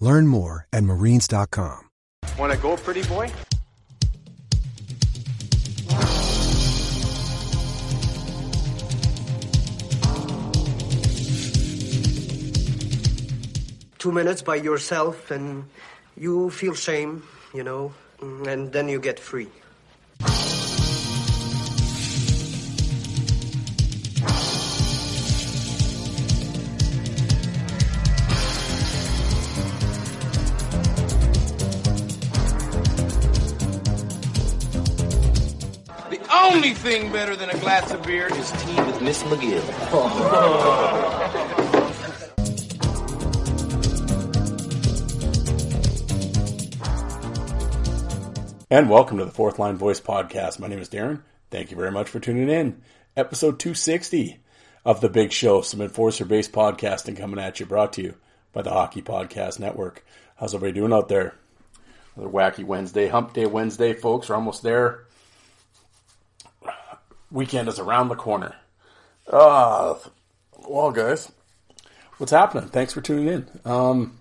Learn more at marines.com. Want to go, pretty boy? Two minutes by yourself and you feel shame, you know, and then you get free. Thing better than a glass of beer is tea with Miss McGill. And welcome to the Fourth Line Voice Podcast. My name is Darren. Thank you very much for tuning in. Episode 260 of The Big Show, some enforcer based podcasting coming at you, brought to you by the Hockey Podcast Network. How's everybody doing out there? Another wacky Wednesday, hump day Wednesday, folks. We're almost there. Weekend is around the corner. Uh, well, guys, what's happening? Thanks for tuning in. Um,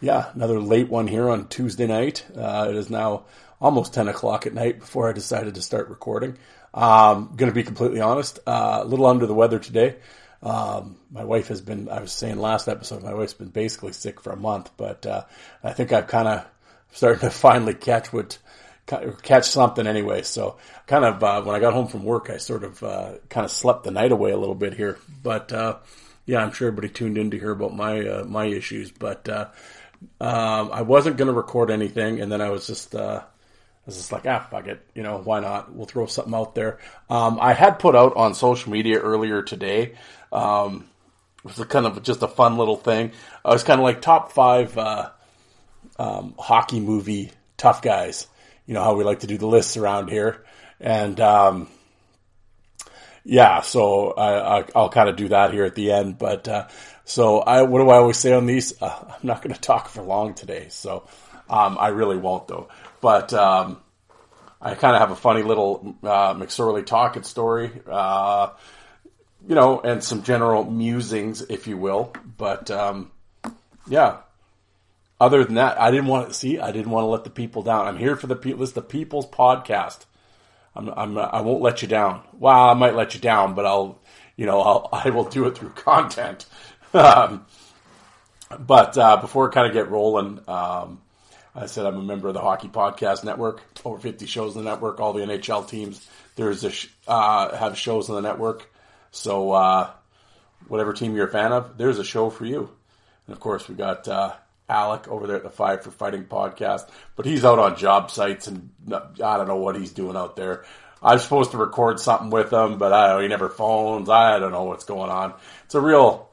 yeah, another late one here on Tuesday night. Uh, it is now almost 10 o'clock at night before I decided to start recording. Um, going to be completely honest, uh, a little under the weather today. Um, my wife has been, I was saying last episode, my wife's been basically sick for a month, but, uh, I think I've kind of starting to finally catch what, catch something anyway. So kind of, uh, when I got home from work, I sort of, uh, kind of slept the night away a little bit here, but, uh, yeah, I'm sure everybody tuned in to hear about my, uh, my issues, but, uh, um, I wasn't going to record anything and then I was just, uh, I was just like, ah, fuck it. You know, why not? We'll throw something out there. Um, I had put out on social media earlier today. Um, it was kind of just a fun little thing. I was kind of like top five, um, hockey movie tough guys. You know how we like to do the lists around here. And, um, yeah, so I, will kind of do that here at the end. But, uh, so I, what do I always say on these? Uh, I'm not going to talk for long today. So, um, I really won't though. But, um, I kind of have a funny little, uh, McSorley Tocchet story, uh, you know, and some general musings, if you will. But, um, yeah, other than that, I didn't want to see. I didn't want to let the people down. I'm here for the people. This is the people's podcast. I'm, I'm, I won't let you down. Well, I might let you down, but I'll, you know, I'll, I will do it through content. um, but uh, before I kind of get rolling, um, I said I'm a member of the Hockey Podcast Network. Over 50 shows in the network. All the NHL teams there's a sh- uh, have shows on the network. So uh, whatever team you're a fan of, there's a show for you. And of course, we got uh, Alec over there at the Five for Fighting podcast, but he's out on job sites and I don't know what he's doing out there. I'm supposed to record something with him, but I don't he never phones. I don't know what's going on. It's a real,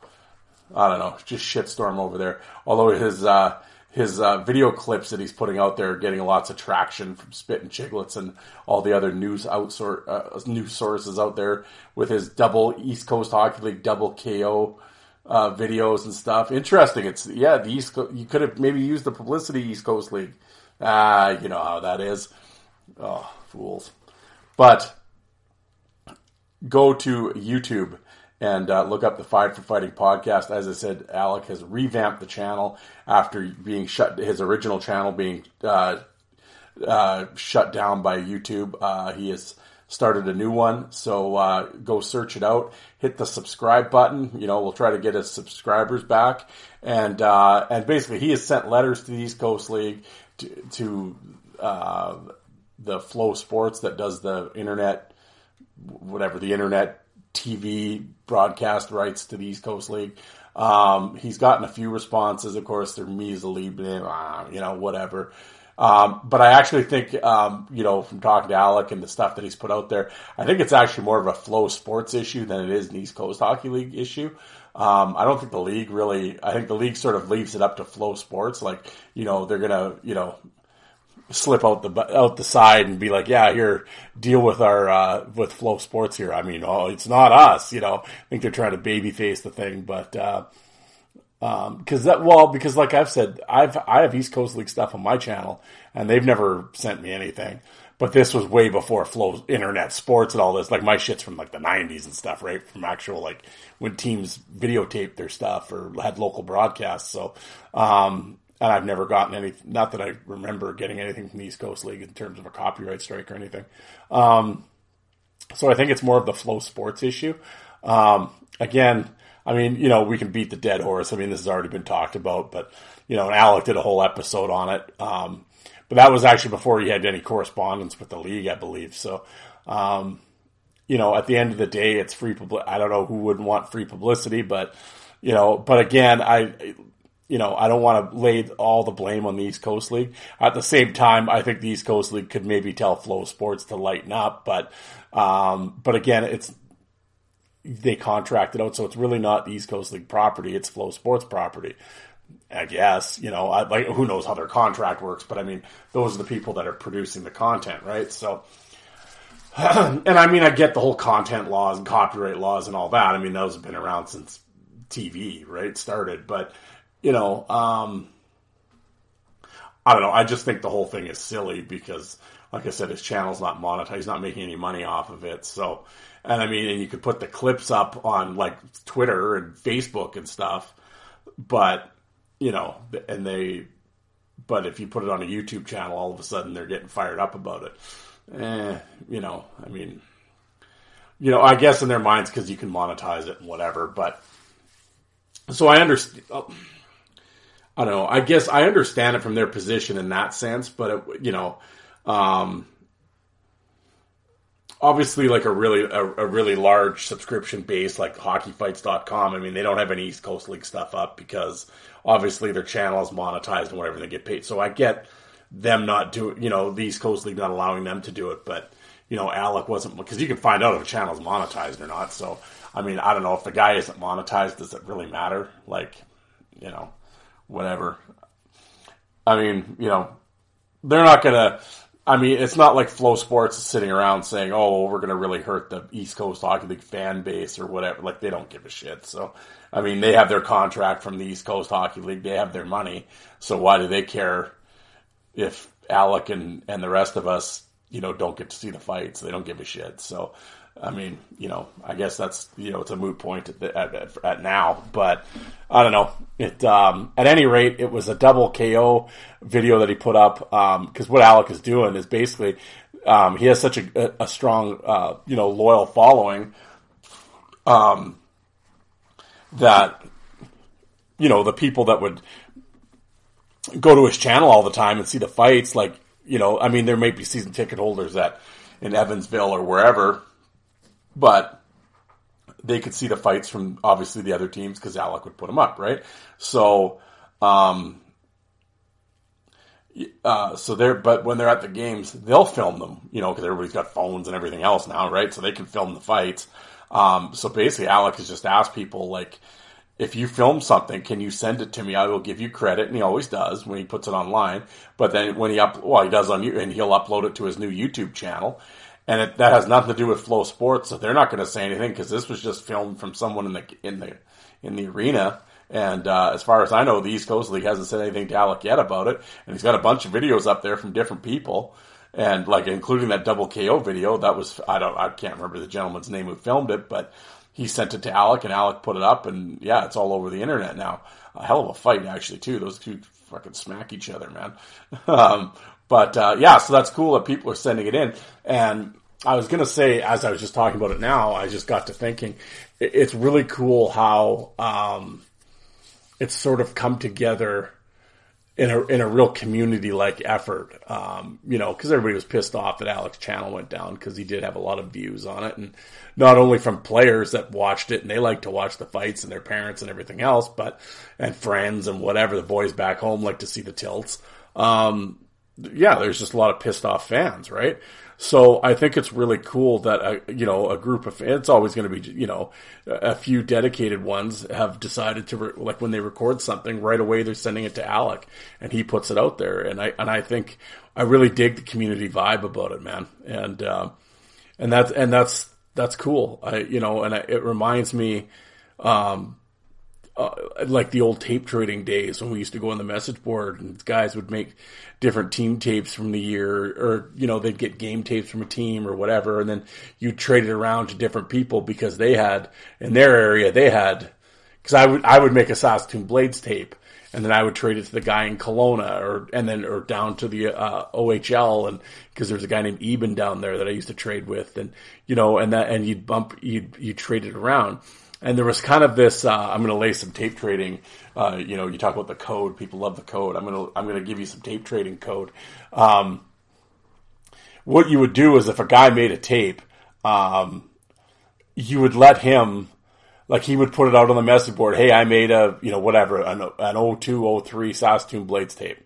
I don't know, just shitstorm over there. Although his, uh, his uh, video clips that he's putting out there are getting lots of traction from Spittin' Chiclets and all the other news outsor- uh, news sources out there with his double East Coast Hockey League double KO uh, videos and stuff. Interesting. It's yeah, the East Co- you could have maybe used the publicity East Coast League. Ah, you know how that is. Oh, fools. But go to YouTube and uh, look up the Five for Fighting podcast. As I said, Alec has revamped the channel after being shut, his original channel being uh, uh, shut down by YouTube. Uh, he has started a new one, so uh, go search it out. Hit the subscribe button. You know, we'll try to get his subscribers back, and uh, and basically he has sent letters to the East Coast League to, to the FloSports that does the internet, whatever the internet TV broadcast rights to the East Coast League. Um, he's gotten a few responses. Of course, they're measly, you know, whatever. Um, but I actually think, um, you know, from talking to Alec and the stuff that he's put out there, I think it's actually more of a FloSports issue than it is an East Coast Hockey League issue. Um, I don't think the league really, I think the league sort of leaves it up to FloSports. Like, you know, they're going to, you know, slip out the out the side and be like, yeah, here, deal with our uh, with FloSports here. I mean, oh, it's not us, you know. I think they're trying to babyface the thing, but uh, um, because that well, because like I've said, I've I have East Coast League stuff on my channel, and they've never sent me anything. But this was way before Flow Internet Sports and all this. Like my shit's from like the '90s and stuff, right? From actual like when teams videotaped their stuff or had local broadcasts. So, um, and I've never gotten any, not that I remember getting anything from the East Coast League in terms of a copyright strike or anything. Um, so I think it's more of the FloSports issue. Um, again, I mean, you know, we can beat the dead horse. I mean, this has already been talked about, but, you know, and Alec did a whole episode on it. Um, but that was actually before he had any correspondence with the league, I believe. So, um, you know, at the end of the day, it's free publicity. I don't know who wouldn't want free publicity, but, you know, but again, I, you know, I don't want to lay all the blame on the East Coast League. At the same time, I think the East Coast League could maybe tell FloSports to lighten up, but, um, but again, it's, they contracted out, so it's really not the East Coast League property, it's FloSports property. I guess, you know, I, like, who knows how their contract works, but I mean, those are the people that are producing the content, right? So, and I mean, I get the whole content laws and copyright laws and all that. I mean, those have been around since TV, right? Started, but, you know, um, I don't know. I just think the whole thing is silly because, like I said, his channel's not monetized. He's not making any money off of it. So, and I mean, and you could put the clips up on like Twitter and Facebook and stuff, but, you know, and they, but if you put it on a YouTube channel, all of a sudden they're getting fired up about it. Eh, you know, I mean, you know, I guess in their minds because you can monetize it and whatever, but so I understand. Oh, I don't know. I guess I understand it from their position in that sense, but it, you know, um, obviously like a really a, a, really large subscription base like hockeyfights.com i mean they don't have any east coast league stuff up because obviously their channel is monetized and whatever they get paid. So i get them not doing you know the east coast league not allowing them to do it but you know alec wasn't because you can find out if a channel is monetized or not. So i mean i don't know if the guy isn't monetized does it really matter? Like you know whatever. I mean, you know, they're not gonna. I mean, it's not like FloSports is sitting around saying, "Oh, well, we're gonna really hurt the East Coast Hockey League fan base or whatever." Like they don't give a shit. So, I mean, they have their contract from the East Coast Hockey League. They have their money. So why do they care if Alec and and the rest of us, you know, don't get to see the fights? They don't give a shit. So, I mean, you know, I guess that's you know it's a moot point at, at, at, at, now, but I don't know. It um, at any rate, it was a double KO video that he put up because um, what Alec is doing is basically um, he has such a, a strong uh, you know loyal following um, that you know the people that would go to his channel all the time and see the fights, like you know, I mean, there may be season ticket holders that in Evansville or wherever but they could see the fights from obviously the other teams because Alec would put them up, right? So, um, uh, so they're, but when they're at the games, they'll film them, you know, because everybody's got phones and everything else now, right? So they can film the fights. Um, so basically, Alec has just asked people, like, if you film something, can you send it to me? I will give you credit, and he always does when he puts it online. But then when he up, well, he does on you, and he'll upload it to his new YouTube channel, and it, that has nothing to do with FloSports, so they're not going to say anything because this was just filmed from someone in the in the in the arena. And uh, as far as I know, the East Coast League hasn't said anything to Alec yet about it, and he's got a bunch of videos up there from different people, and like including that double KO video. That was I don't I can't remember the gentleman's name who filmed it, but he sent it to Alec, and Alec put it up, and yeah, it's all over the internet now. A hell of a fight, actually, too. Those two fucking smack each other, man. um, but uh, yeah, so that's cool that people are sending it in. And I was gonna say, as I was just talking about it now, I just got to thinking, it's really cool how um, it's sort of come together in a in a real community like effort. Um, you know, because everybody was pissed off that Alex channel went down because he did have a lot of views on it, and not only from players that watched it and they like to watch the fights and their parents and everything else, but and friends and whatever the boys back home like to see the tilts. Um, yeah, there's just a lot of pissed off fans, right? So I think it's really cool that a, you know a group of it's always going to be you know a few dedicated ones have decided to re- like when they record something right away they're sending it to Alec and he puts it out there and I and I think I really dig the community vibe about it, man, and uh, and that's and that's that's cool. I you know and I, it reminds me. Um, uh, like the old tape trading days when we used to go on the message board and guys would make different team tapes from the year or you know they'd get game tapes from a team or whatever. And then you trade it around to different people because they had in their area they had because I would I would make a Saskatoon Blades tape and then I would trade it to the guy in Kelowna or and then or down to the uh, OHL and because there's a guy named Eben down there that I used to trade with and you know and that and you'd bump you'd you trade it around and there was kind of this. Uh, I'm going to lay some tape trading. Uh, you know, you talk about the code. People love the code. I'm going to I'm going to give you some tape trading code. Um, what you would do is if a guy made a tape, um, you would let him, like he would put it out on the message board. Hey, I made a you know whatever an an 02, 03 Saskatoon Blades tape.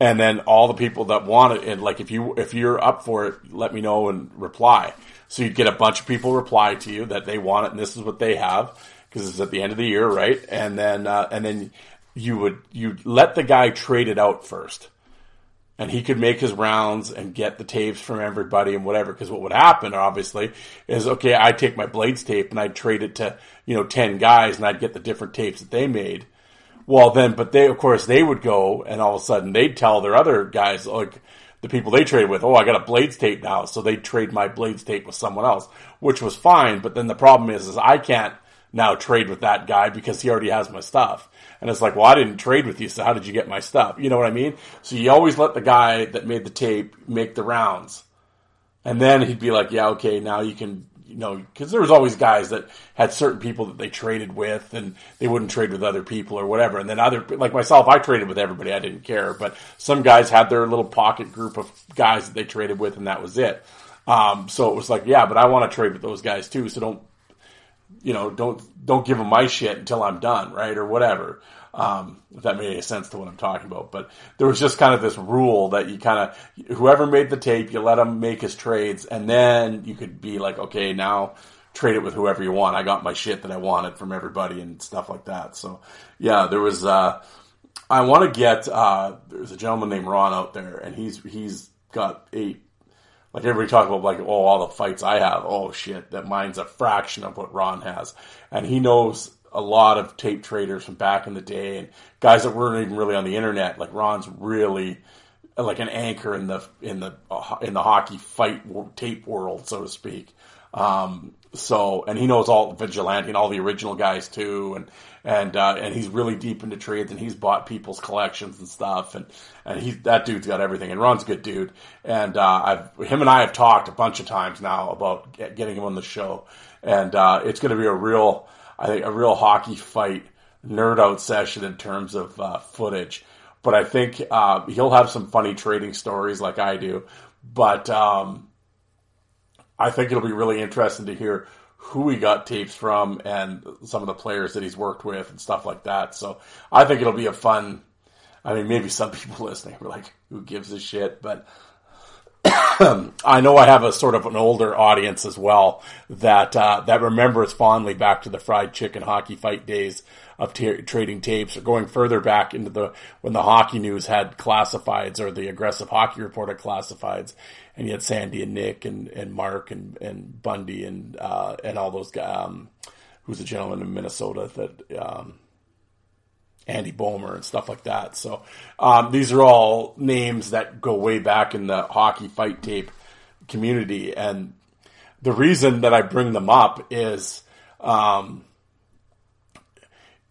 And then all the people that want it, and like if you if you're up for it, let me know and reply. So you'd get a bunch of people reply to you that they want it and this is what they have because it's at the end of the year, right? And then uh, and then you would you let the guy trade it out first, and he could make his rounds and get the tapes from everybody and whatever. Because what would happen, obviously, is okay. I take my blades tape and I'd trade it to you know ten guys, and I'd get the different tapes that they made. Well, then, but they of course they would go and all of a sudden they'd tell their other guys like the people they traded with, oh, I got a Blades tape now, so they trade my Blades tape with someone else, which was fine. But then the problem is, is I can't now trade with that guy because he already has my stuff. And it's like, well, I didn't trade with you, so how did you get my stuff? You know what I mean? So you always let the guy that made the tape make the rounds. And then he'd be like, yeah, okay, now you can you know, because there was always guys that had certain people that they traded with, and they wouldn't trade with other people or whatever. And then other, like myself, I traded with everybody. I didn't care, but some guys had their little pocket group of guys that they traded with, and that was it. Um, so it was like, yeah, but I want to trade with those guys too. So don't, you know, don't don't give them my shit until I'm done, right, or whatever. Um, if that made any sense to what I'm talking about. But there was just kind of this rule that you kind of, whoever made the tape, you let him make his trades, and then you could be like, okay, now trade it with whoever you want. I got my shit that I wanted from everybody and stuff like that. So yeah, there was, uh, I want to get, uh, there's a gentleman named Ron out there and he's, he's got eight, like everybody talk about like, oh, all the fights I have. Oh shit, that mine's a fraction of what Ron has. And he knows a lot of tape traders from back in the day and guys that weren't even really on the internet. Like Ron's really like an anchor in the in the in the hockey fight tape world, so to speak. Um, so and he knows all vigilante and all the original guys too, and and uh, and he's really deep into trades and he's bought people's collections and stuff, and and he that dude's got everything. And Ron's a good dude, and uh, I've him and I have talked a bunch of times now about getting him on the show, and uh, it's going to be a real I think a real hockey fight nerd out session in terms of uh, footage. But I think uh, he'll have some funny trading stories like I do. But um, I think it'll be really interesting to hear who he got tapes from and some of the players that he's worked with and stuff like that. So I think it'll be a fun I mean, maybe some people listening were like, "Who gives a shit?" But I know I have a sort of an older audience as well that uh, that remembers fondly back to the fried chicken hockey fight days of t- trading tapes, or going further back into the when the hockey news had classifieds or the aggressive hockey report had classifieds, and you had Sandy and Nick and, and Mark and, and Bundy and uh, and all those guys. Um, who's a gentleman in Minnesota that um, Andy Bomer and stuff like that. So um, these are all names that go way back in the hockey fight tape community, and the reason that I bring them up is um,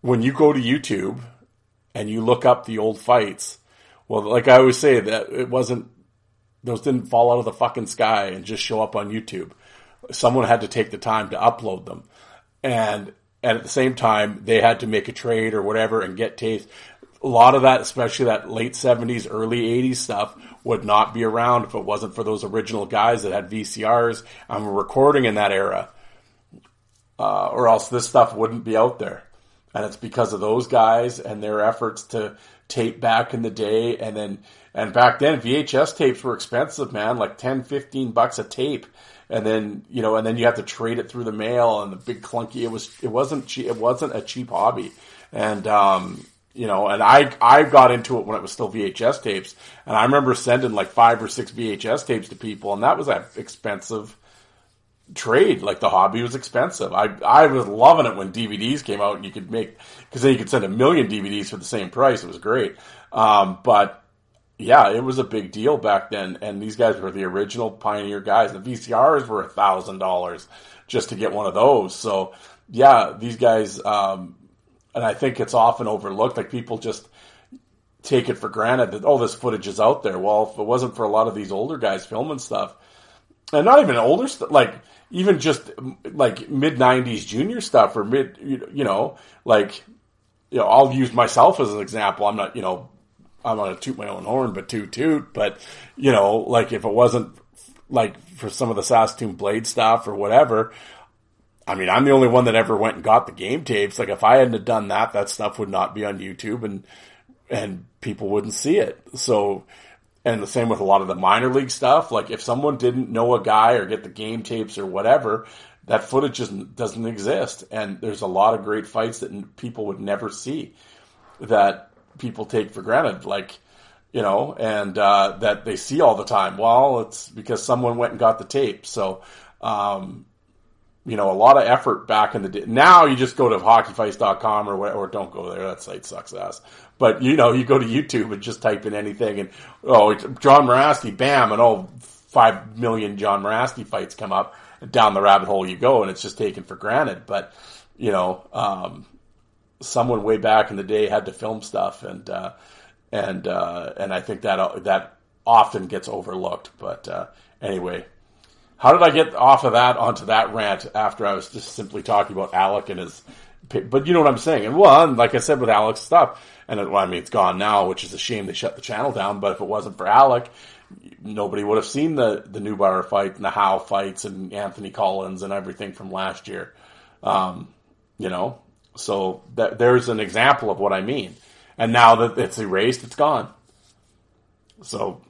when you go to YouTube and you look up the old fights. Well, like I always say, that it wasn't those didn't fall out of the fucking sky and just show up on YouTube. Someone had to take the time to upload them, and and at the same time they had to make a trade or whatever and get tapes. A lot of that, especially that late seventies, early eighties stuff, would not be around if it wasn't for those original guys that had VCRs and were recording in that era, uh, or else this stuff wouldn't be out there. And it's because of those guys and their efforts to tape back in the day, and then and back then VHS tapes were expensive, man, like 10, 15 bucks a tape and then you know, and then you have to trade it through the mail and the big clunky. It was it wasn't cheap, it wasn't a cheap hobby, and um, you know, and I I got into it when it was still VHS tapes, and I remember sending like five or six VHS tapes to people, and that was an expensive trade. Like the hobby was expensive. I I was loving it when DVDs came out and you could make because then you could send a million DVDs for the same price. It was great, um, but yeah, it was a big deal back then, and these guys were the original pioneer guys. The VCRs were a thousand dollars just to get one of those. So yeah, these guys, um, and I think it's often overlooked. Like people just take it for granted that oh, this footage is out there. Well, if it wasn't for a lot of these older guys filming stuff, and not even older stuff, like even just like mid '90s junior stuff or mid, you know, like you know, I'll use myself as an example. I'm not, you know, I'm gonna toot my own horn, but toot toot. But you know, like if it wasn't like for some of the Saskatoon Blade stuff or whatever, I mean, I'm the only one that ever went and got the game tapes. Like if I hadn't have done that, that stuff would not be on YouTube and and people wouldn't see it. So and the same with a lot of the minor league stuff. Like if someone didn't know a guy or get the game tapes or whatever, that footage just doesn't exist. And there's a lot of great fights that people would never see that people take for granted, like you know, and uh, that they see all the time. Well, it's because someone went and got the tape. So, um, you know, a lot of effort back in the day. Now you just go to hockeyfights.com or or don't go there. That site sucks ass. But you know, you go to YouTube and just type in anything, and oh, Jon Mirasty, bam, and all five million Jon Mirasty fights come up. Down the rabbit hole you go, and it's just taken for granted. But you know, um, someone way back in the day had to film stuff, and uh, and uh, and I think that that often gets overlooked. But uh, anyway, how did I get off of that onto that rant after I was just simply talking about Alec and his? But you know what I'm saying, and one, like I said with Alec's stuff, and it, well, I mean it's gone now, which is a shame they shut the channel down. But if it wasn't for Alec, nobody would have seen the the Neubauer fight and the Howe fights and Anthony Collins and everything from last year. Um, you know, so that, there's an example of what I mean. And now that it's erased, it's gone. So,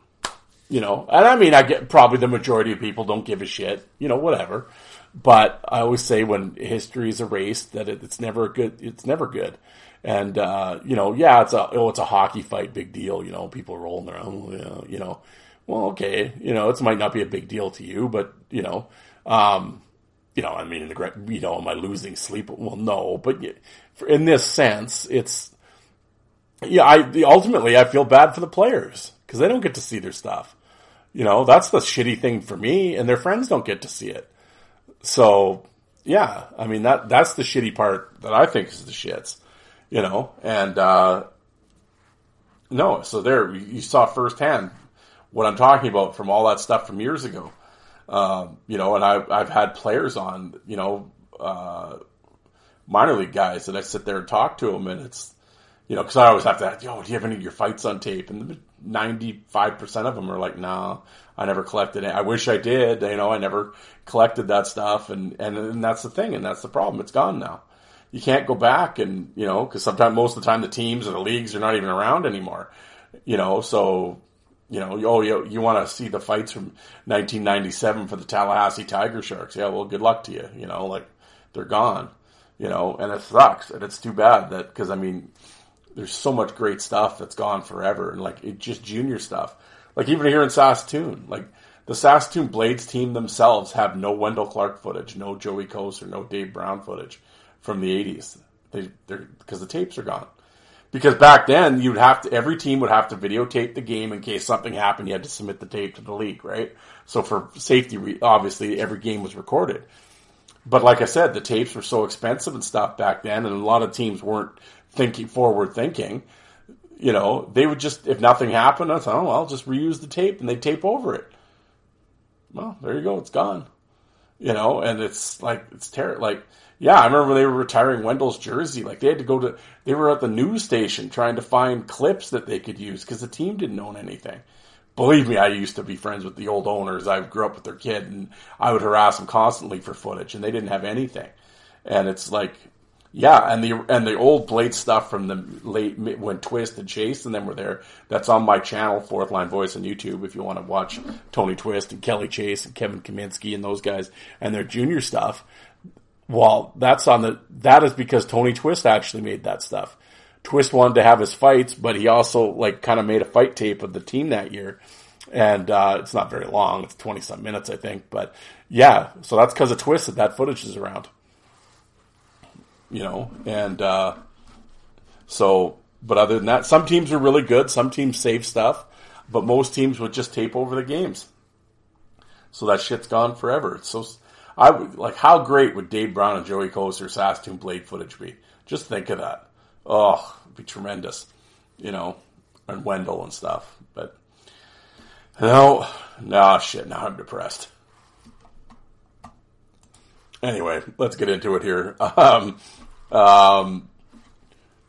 you know, and I mean, I get probably the majority of people don't give a shit, you know, whatever. But I always say when history is erased that it, it's never good. It's never good. And uh, you know, yeah, it's a oh, it's a hockey fight, big deal. You know, people rolling around. You know, well, okay, you know, it might not be a big deal to you, but you know, um, you know, I mean, in the you know, am I losing sleep? Well, no, but in this sense, it's yeah. I ultimately I feel bad for the players because they don't get to see their stuff. You know, that's the shitty thing for me, and their friends don't get to see it. So yeah, I mean that that's the shitty part that I think is the shits. You know, and uh, no, so there you saw firsthand what I'm talking about from all that stuff from years ago. Um, you know, and I've, I've had players on, you know, uh, minor league guys and I sit there and talk to them, and it's, you know, because I always have to ask, yo, do you have any of your fights on tape? And 95% of them are like, nah, I never collected it. I wish I did. You know, I never collected that stuff. And, and, and that's the thing. And that's the problem. It's gone now. You can't go back and you know because sometimes most of the time the teams or the leagues are not even around anymore. You know, so you know, oh, you, you want to see the fights from 1997 for the Tallahassee Tiger Sharks? Yeah, well, good luck to you. You know, like they're gone. You know, and it sucks, and it's too bad that because I mean, there's so much great stuff that's gone forever, and like it just junior stuff. Like even here in Saskatoon, like the Saskatoon Blades team themselves have no Wendel Clark footage, no Joey Kocur no Dave Brown footage from the 80s. They, they're because the tapes are gone. Because back then, you'd have to every team would have to videotape the game in case something happened. You had to submit the tape to the league, right? So for safety, obviously, every game was recorded. But like I said, the tapes were so expensive and stuff back then, and a lot of teams weren't thinking forward thinking. You know, they would just if nothing happened, I thought, oh, well, I'll just reuse the tape, and they tape over it. Well, there you go, it's gone. You know, and it's like it's terrible. Like yeah, I remember they were retiring Wendel's jersey. Like they had to go to, they were at the news station trying to find clips that they could use because the team didn't own anything. Believe me, I used to be friends with the old owners. I grew up with their kid, and I would harass them constantly for footage, and they didn't have anything. And it's like, yeah, and the and the old blade stuff from the late when Twist and Chase and them were there. That's on my channel, Fourth Line Voice on YouTube. If you want to watch Tony Twist and Kelly Chase and Kevin Kaminski and those guys and their junior stuff, well, that's on the, that is because Tony Twist actually made that stuff. Twist wanted to have his fights, but he also like kind of made a fight tape of the team that year. And, uh, it's not very long. It's 20 some minutes, I think. But yeah, so that's because of Twist that that footage is around. You know, and, uh, so, but other than that, some teams are really good. Some teams save stuff, but most teams would just tape over the games. So that shit's gone forever. It's so, I would like how great would Dave Brown and Joey Kocur Saskatoon Blade footage be? Just think of that. Oh, it'd be tremendous. You know, and Wendel and stuff. But no, no shit. Now I'm depressed. Anyway, let's get into it here. Um, um,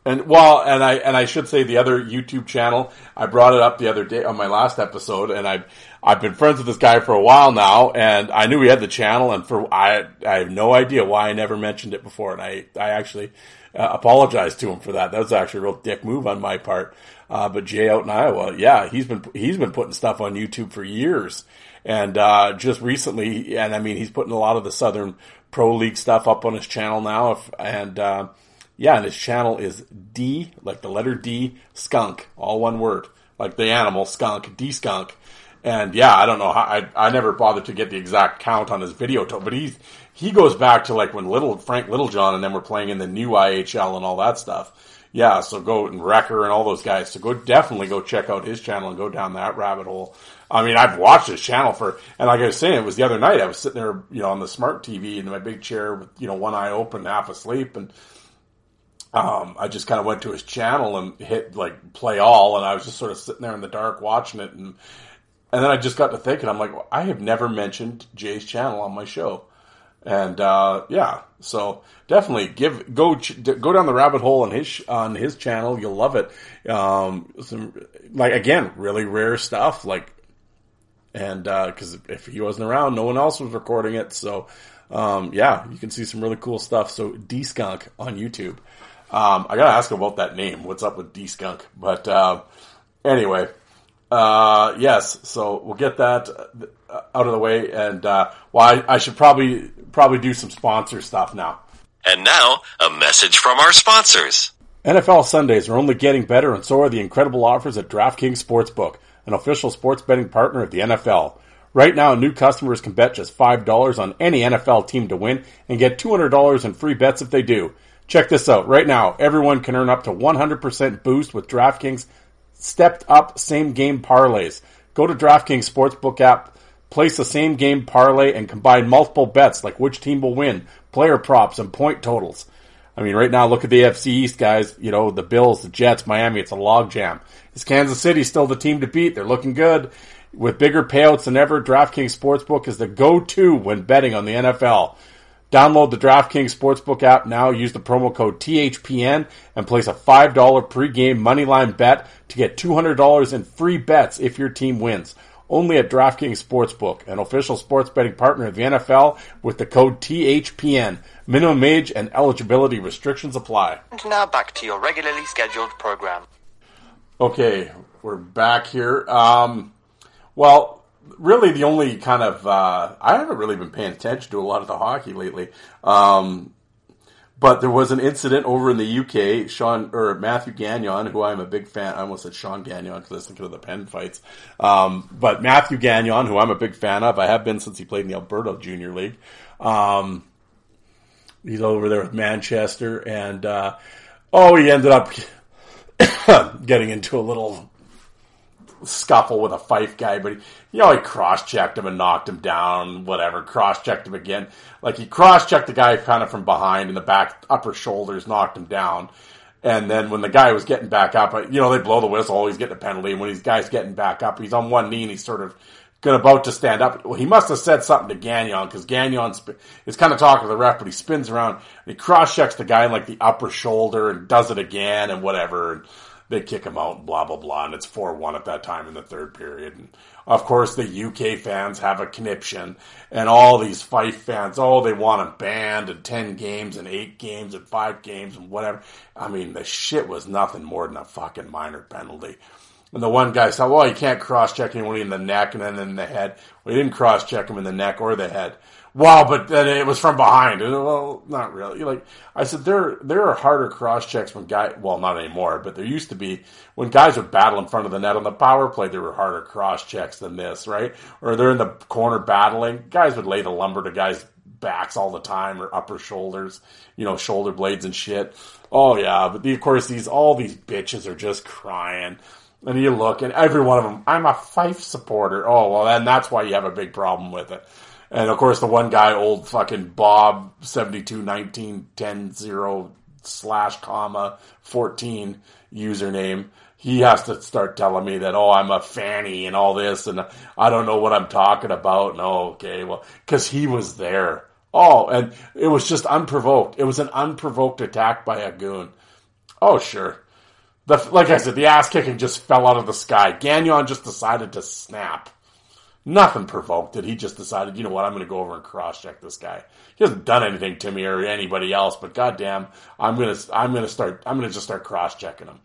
and well, and I and I should say the other YouTube channel. I brought it up the other day on my last episode, and I've I've been friends with this guy for a while now, and I knew he had the channel, and for I I have no idea why I never mentioned it before, and I I actually uh, apologized to him for that. That was actually a real dick move on my part. Uh, but Jay out in Iowa, yeah, he's been he's been putting stuff on YouTube for years, and uh, just recently, and I mean, he's putting a lot of the Southern Pro League stuff up on his channel now, if, and uh, yeah, and his channel is D, like the letter D, skunk, all one word, like the animal skunk, D skunk. And yeah, I don't know how, I, I never bothered to get the exact count on his video, but he's, he goes back to like when little, Frank Littlejohn and them were playing in the new IHL and all that stuff. Yeah, so go and Wrecker and all those guys. So go definitely go check out his channel and go down that rabbit hole. I mean, I've watched his channel for, and like I was saying, it was the other night. I was sitting there, you know, on the smart TV in my big chair with, you know, one eye open, half asleep, and um, I just kind of went to his channel and hit like play all, and I was just sort of sitting there in the dark watching it, and and then I just got to thinking, I'm like, well, I have never mentioned Jay's channel on my show, and uh, yeah, so definitely give go go down the rabbit hole on his on his channel, you'll love it. Um, some like again, really rare stuff, like, and because uh, if he wasn't around, no one else was recording it, so. Um, yeah, you can see some really cool stuff. So D Skunk on YouTube. Um, I gotta ask about that name. What's up with D Skunk? But uh, anyway, uh, yes. So we'll get that uh, out of the way, and uh, well, I, I should probably probably do some sponsor stuff now. And now a message from our sponsors. NFL Sundays are only getting better, and so are the incredible offers at DraftKings Sportsbook, an official sports betting partner of the NFL. Right now, new customers can bet just $5 on any NFL team to win and get $200 in free bets if they do. Check this out. Right now, everyone can earn up to 100% boost with DraftKings stepped up same game parlays. Go to DraftKings Sportsbook app, place a same game parlay, and combine multiple bets like which team will win, player props, and point totals. I mean, right now, look at the AFC East, guys. You know, the Bills, the Jets, Miami, it's a logjam. Is Kansas City still the team to beat? They're looking good. With bigger payouts than ever, DraftKings Sportsbook is the go-to when betting on the NFL. Download the DraftKings Sportsbook app now. Use the promo code THPN and place a $5 pregame moneyline bet to get $200 in free bets if your team wins. only at DraftKings Sportsbook, an official sports betting partner of the NFL with the code THPN. Minimum age and eligibility restrictions apply. And now back to your regularly scheduled program. Okay, we're back here. Um, well, really, the only kind of uh, I haven't really been paying attention to a lot of the hockey lately. Um, but there was an incident over in the UK. Sean or Matthew Gagnon, who I'm a big fan. I almost said Sean Gagnon because I was thinking of the pen fights. Um, but Matthew Gagnon, who I'm a big fan of, I have been since he played in the Alberta Junior League. Um, he's over there with Manchester, and uh, oh, he ended up getting into a little scuffle with a Fife guy, but he, you know, he cross checked him and knocked him down, whatever, cross checked him again. Like he cross checked the guy kind of from behind in the back upper shoulders, knocked him down. And then when the guy was getting back up, uh, you know, they blow the whistle, he's getting a penalty. And when these guys getting back up, he's on one knee and he's sort of going about to stand up. Well, he must have said something to Gagnon because Gagnon is kind of talking to the ref, but he spins around he cross checks the guy in like the upper shoulder and does it again and whatever. And they kick him out and blah blah blah, and it's four one at that time in the third period. And of course, the UK fans have a conniption, and all these Fife fans, oh, they want him banned in ten games and eight games and five games and whatever. I mean, the shit was nothing more than a fucking minor penalty. And the one guy said, well, you can't cross check anyone in the neck and then in the head. We didn't cross check him in the neck or the head. Wow, but then it was from behind. Well, not really. Like I said, there there are harder cross checks when guy. Well, not anymore, but there used to be when guys would battle in front of the net on the power play. There were harder cross checks than this, right? Or they're in the corner battling. Guys would lay the lumber to guys' backs all the time or upper shoulders, you know, shoulder blades and shit. Oh yeah, but the, of course these all these bitches are just crying. And you look, and every one of them, I'm a Fife supporter. Oh well, then that's why you have a big problem with it. And of course, the one guy, old fucking Bob, 72, 19, 10, 0, slash, comma, 14 username. He has to start telling me that, oh, I'm a fanny and all this, and I don't know what I'm talking about. No, oh, okay, well, because he was there. Oh, and it was just unprovoked. It was an unprovoked attack by a goon. Oh, sure. The, like I said, the ass kicking just fell out of the sky. Gagnon just decided to snap. Nothing provoked it. He just decided, you know what, I'm going to go over and cross check this guy. He hasn't done anything to me or anybody else, but goddamn, I'm going to, I'm going to start, I'm going to just start cross checking him.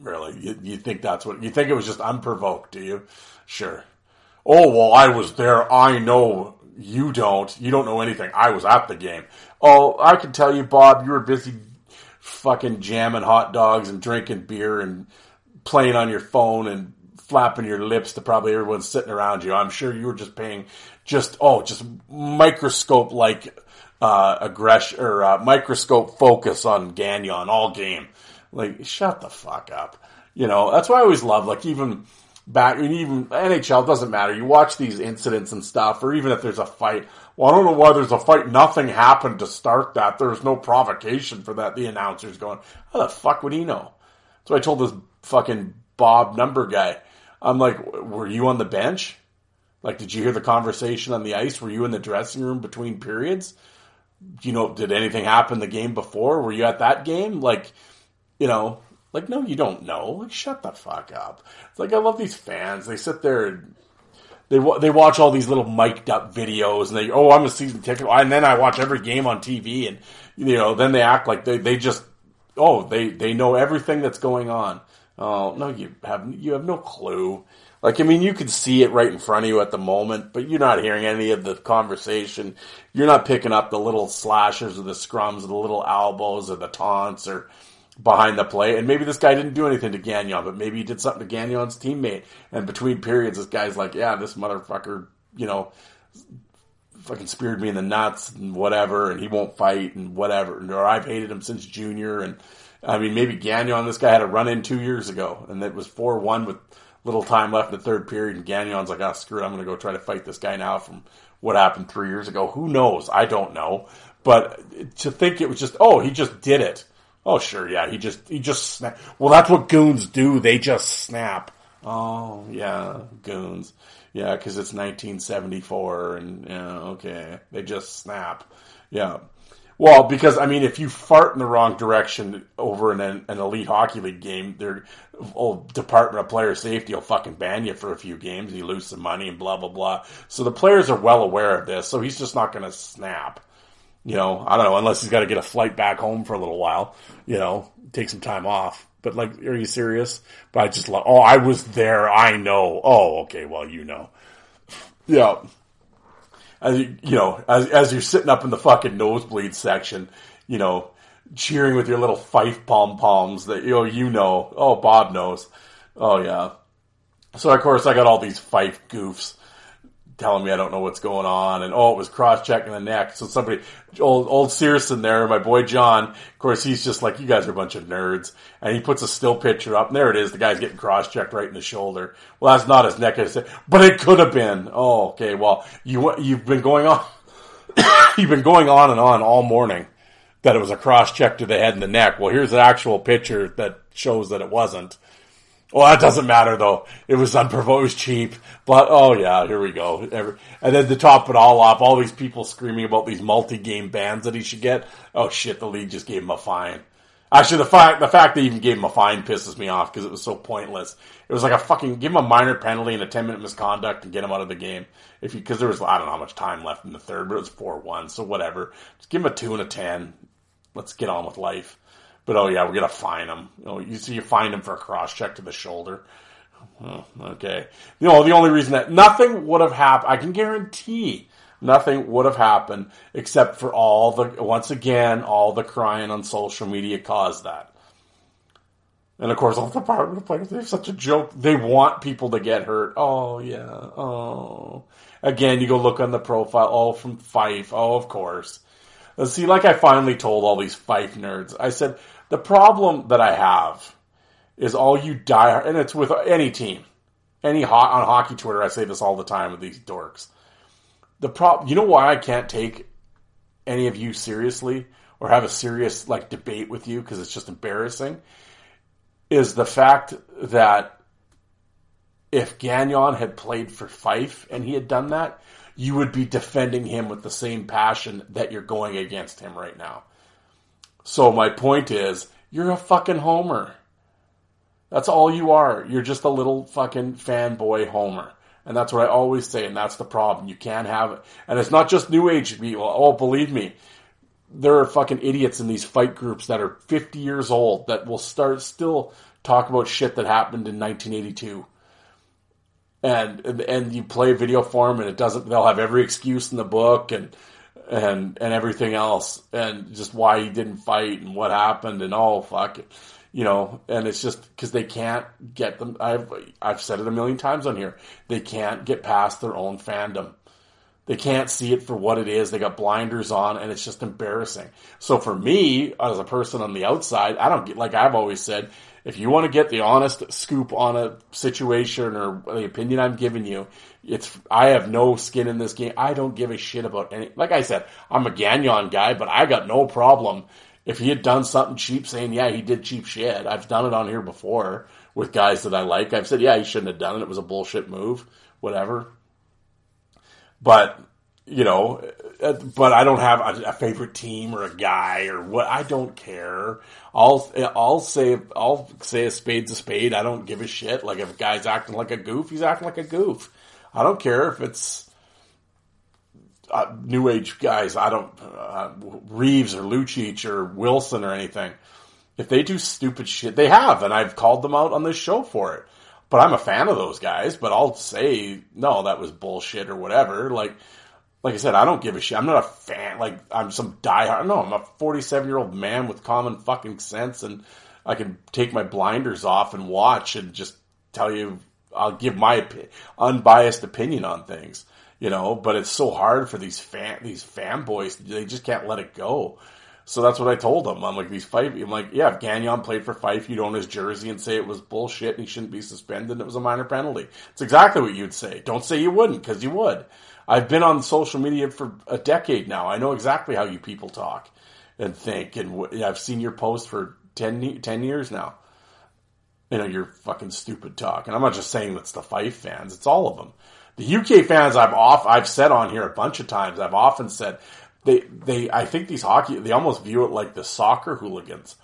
Really? You, you think that's what, you think it was just unprovoked, do you? Sure. Oh, well, I was there. I know you don't. You don't know anything. I was at the game. Oh, I can tell you, Bob, you were busy fucking jamming hot dogs and drinking beer and playing on your phone and flapping your lips to probably everyone sitting around you. I'm sure you were just paying just oh just microscope like uh, aggression or uh, microscope focus on Gagnon all game. Like shut the fuck up. You know that's why I always love like even back even NHL doesn't matter. You watch these incidents and stuff, or even if there's a fight. Well, I don't know why there's a fight. Nothing happened to start that. There's no provocation for that. The announcer's going, how the fuck would he know? So I told this fucking Bob number guy. I'm like, were you on the bench? Like, did you hear the conversation on the ice? Were you in the dressing room between periods? You know, did anything happen the game before? Were you at that game? Like, you know, like, no, you don't know. Like, shut the fuck up. It's like, I love these fans. They sit there and they, they watch all these little mic'd up videos and they, oh, I'm a season ticket. Oh, and then I watch every game on TV and, you know, then they act like they, they just, oh, they, they know everything that's going on. Oh no, you have you have no clue. Like I mean, you can see it right in front of you at the moment, but you're not hearing any of the conversation. You're not picking up the little slashes or the scrums or the little elbows or the taunts or behind the play. And maybe this guy didn't do anything to Gagnon, but maybe he did something to Gagnon's teammate. And between periods, this guy's like, "Yeah, this motherfucker, you know." Fucking speared me in the nuts and whatever, and he won't fight and whatever. Or I've hated him since junior, and I mean, maybe Gagnon, this guy had a run in two years ago, and it was 4 1 with little time left in the third period, and Gagnon's like, oh, screw it, I'm going to go try to fight this guy now from what happened three years ago. Who knows? I don't know. But to think it was just, oh, he just did it. Oh, sure, yeah, he just, he just snap. Well, that's what goons do. They just snap. Oh, yeah, goons. Yeah, because it's 1974, and yeah, okay, they just snap. Yeah. Well, because I mean, if you fart in the wrong direction over an, an elite hockey league game, their old Department of Player Safety will fucking ban you for a few games. You lose some money and blah blah blah. So the players are well aware of this. So he's just not going to snap. You know, I don't know unless he's got to get a flight back home for a little while. You know, take some time off. But like, are you serious? But I just like, oh, I was there. I know. Oh, okay. Well, you know. Yeah as you, you know, as, as you're sitting up in the fucking nosebleed section, you know, cheering with your little fife pom poms that, you know, you know, oh, Bob knows. Oh, yeah. So, of course, I got all these fife goofs telling me I don't know what's going on, and oh, it was cross checking the neck. So somebody, old old Searson there, my boy John, of course, he's just like, you guys are a bunch of nerds, and he puts a still picture up, and there it is, the guy's getting cross checked right in the shoulder. Well, that's not his neck, I said, but it could have been. Oh, okay, well, you you've been going on, you've been going on and on all morning that it was a cross check to the head and the neck. Well, here's the actual picture that shows that it wasn't. Well, that doesn't matter though. It was unprovoked, it was cheap. But oh yeah, here we go. And then to top it all off, all these people screaming about these multi-game bans that he should get. Oh shit, the league just gave him a fine. Actually, the fact the fact they even gave him a fine pisses me off because it was so pointless. It was like a fucking give him a minor penalty and a ten minute misconduct and get him out of the game. If because there was I don't know how much time left in the third, but it was four one, so whatever. Just give him a two and a ten. Let's get on with life. But oh yeah, we're gonna fine him. You see, you find him for a cross check to the shoulder. Oh, okay. You know, the only reason that nothing would have happened, I can guarantee nothing would have happened except for all the, once again, all the crying on social media caused that. And of course, all the Department of Players, they're such a joke. They want people to get hurt. Oh, yeah. Oh. Again, you go look on the profile. Oh, from Fife. Oh, of course. Let's See, like I finally told all these Fife nerds, I said, the problem that I have is all you die, and it's with any team, any ho- on hockey Twitter. I say this all the time with these dorks. The problem, you know, why I can't take any of you seriously or have a serious like debate with you because it's just embarrassing. Is the fact that if Gagnon had played for Fife and he had done that, you would be defending him with the same passion that you're going against him right now. So my point is, you're a fucking homer. That's all you are. You're just a little fucking fanboy homer. And that's what I always say, and that's the problem. You can't have it. And it's not just new age people. Oh, believe me, there are fucking idiots in these fight groups that are 50 years old that will start still talk about shit that happened in 1982. And, and, and you play video for them and it doesn't, they'll have every excuse in the book and, and, and everything else and just why he didn't fight and what happened and oh, fuck it you know, and it's just because they can't get them. I've I've said it a million times on here. They can't get past their own fandom. They can't see it for what it is. They got blinders on, and it's just embarrassing. So for me, as a person on the outside, I don't get like I've always said. If you want to get the honest scoop on a situation or the opinion I'm giving you, it's I have no skin in this game. I don't give a shit about any. Like I said, I'm a Gagnon guy, but I got no problem if he had done something cheap, saying, yeah, he did cheap shit. I've done it on here before with guys that I like. I've said, yeah, he shouldn't have done it. It was a bullshit move, whatever. But, you know, uh, but I don't have a, a favorite team or a guy or what. I don't care. I'll, I'll say, I'll say a spade's a spade. I don't give a shit. Like if a guy's acting like a goof, he's acting like a goof. I don't care if it's, uh, new age guys. I don't uh, Reaves or Lucic or Wilson or anything. If they do stupid shit, they have, and I've called them out on this show for it. But I'm a fan of those guys. But I'll say no, that was bullshit or whatever. Like, like I said, I don't give a shit. I'm not a fan. Like I'm some diehard. No, I'm a 47 year old man with common fucking sense, and I can take my blinders off and watch and just tell you. I'll give my unbiased opinion on things you know. But it's so hard for these fan these fanboys; they just can't let it go. So that's what I told them. I'm like, these Fife. I'm like, yeah, if Gagnon played for Fife, you'd own his jersey and say it was bullshit and he shouldn't be suspended. and It was a minor penalty. It's exactly what you'd say. Don't say you wouldn't, because you would. I've been on social media for a decade now. I know exactly how you people talk and think, and I've seen your post for 10, 10 years now. You know, your fucking stupid talk. And I'm not just saying that's the Fife fans, it's all of them. The UK fans I've off I've said on here a bunch of times. I've often said they they I think these hockey they almost view it like the soccer hooligans.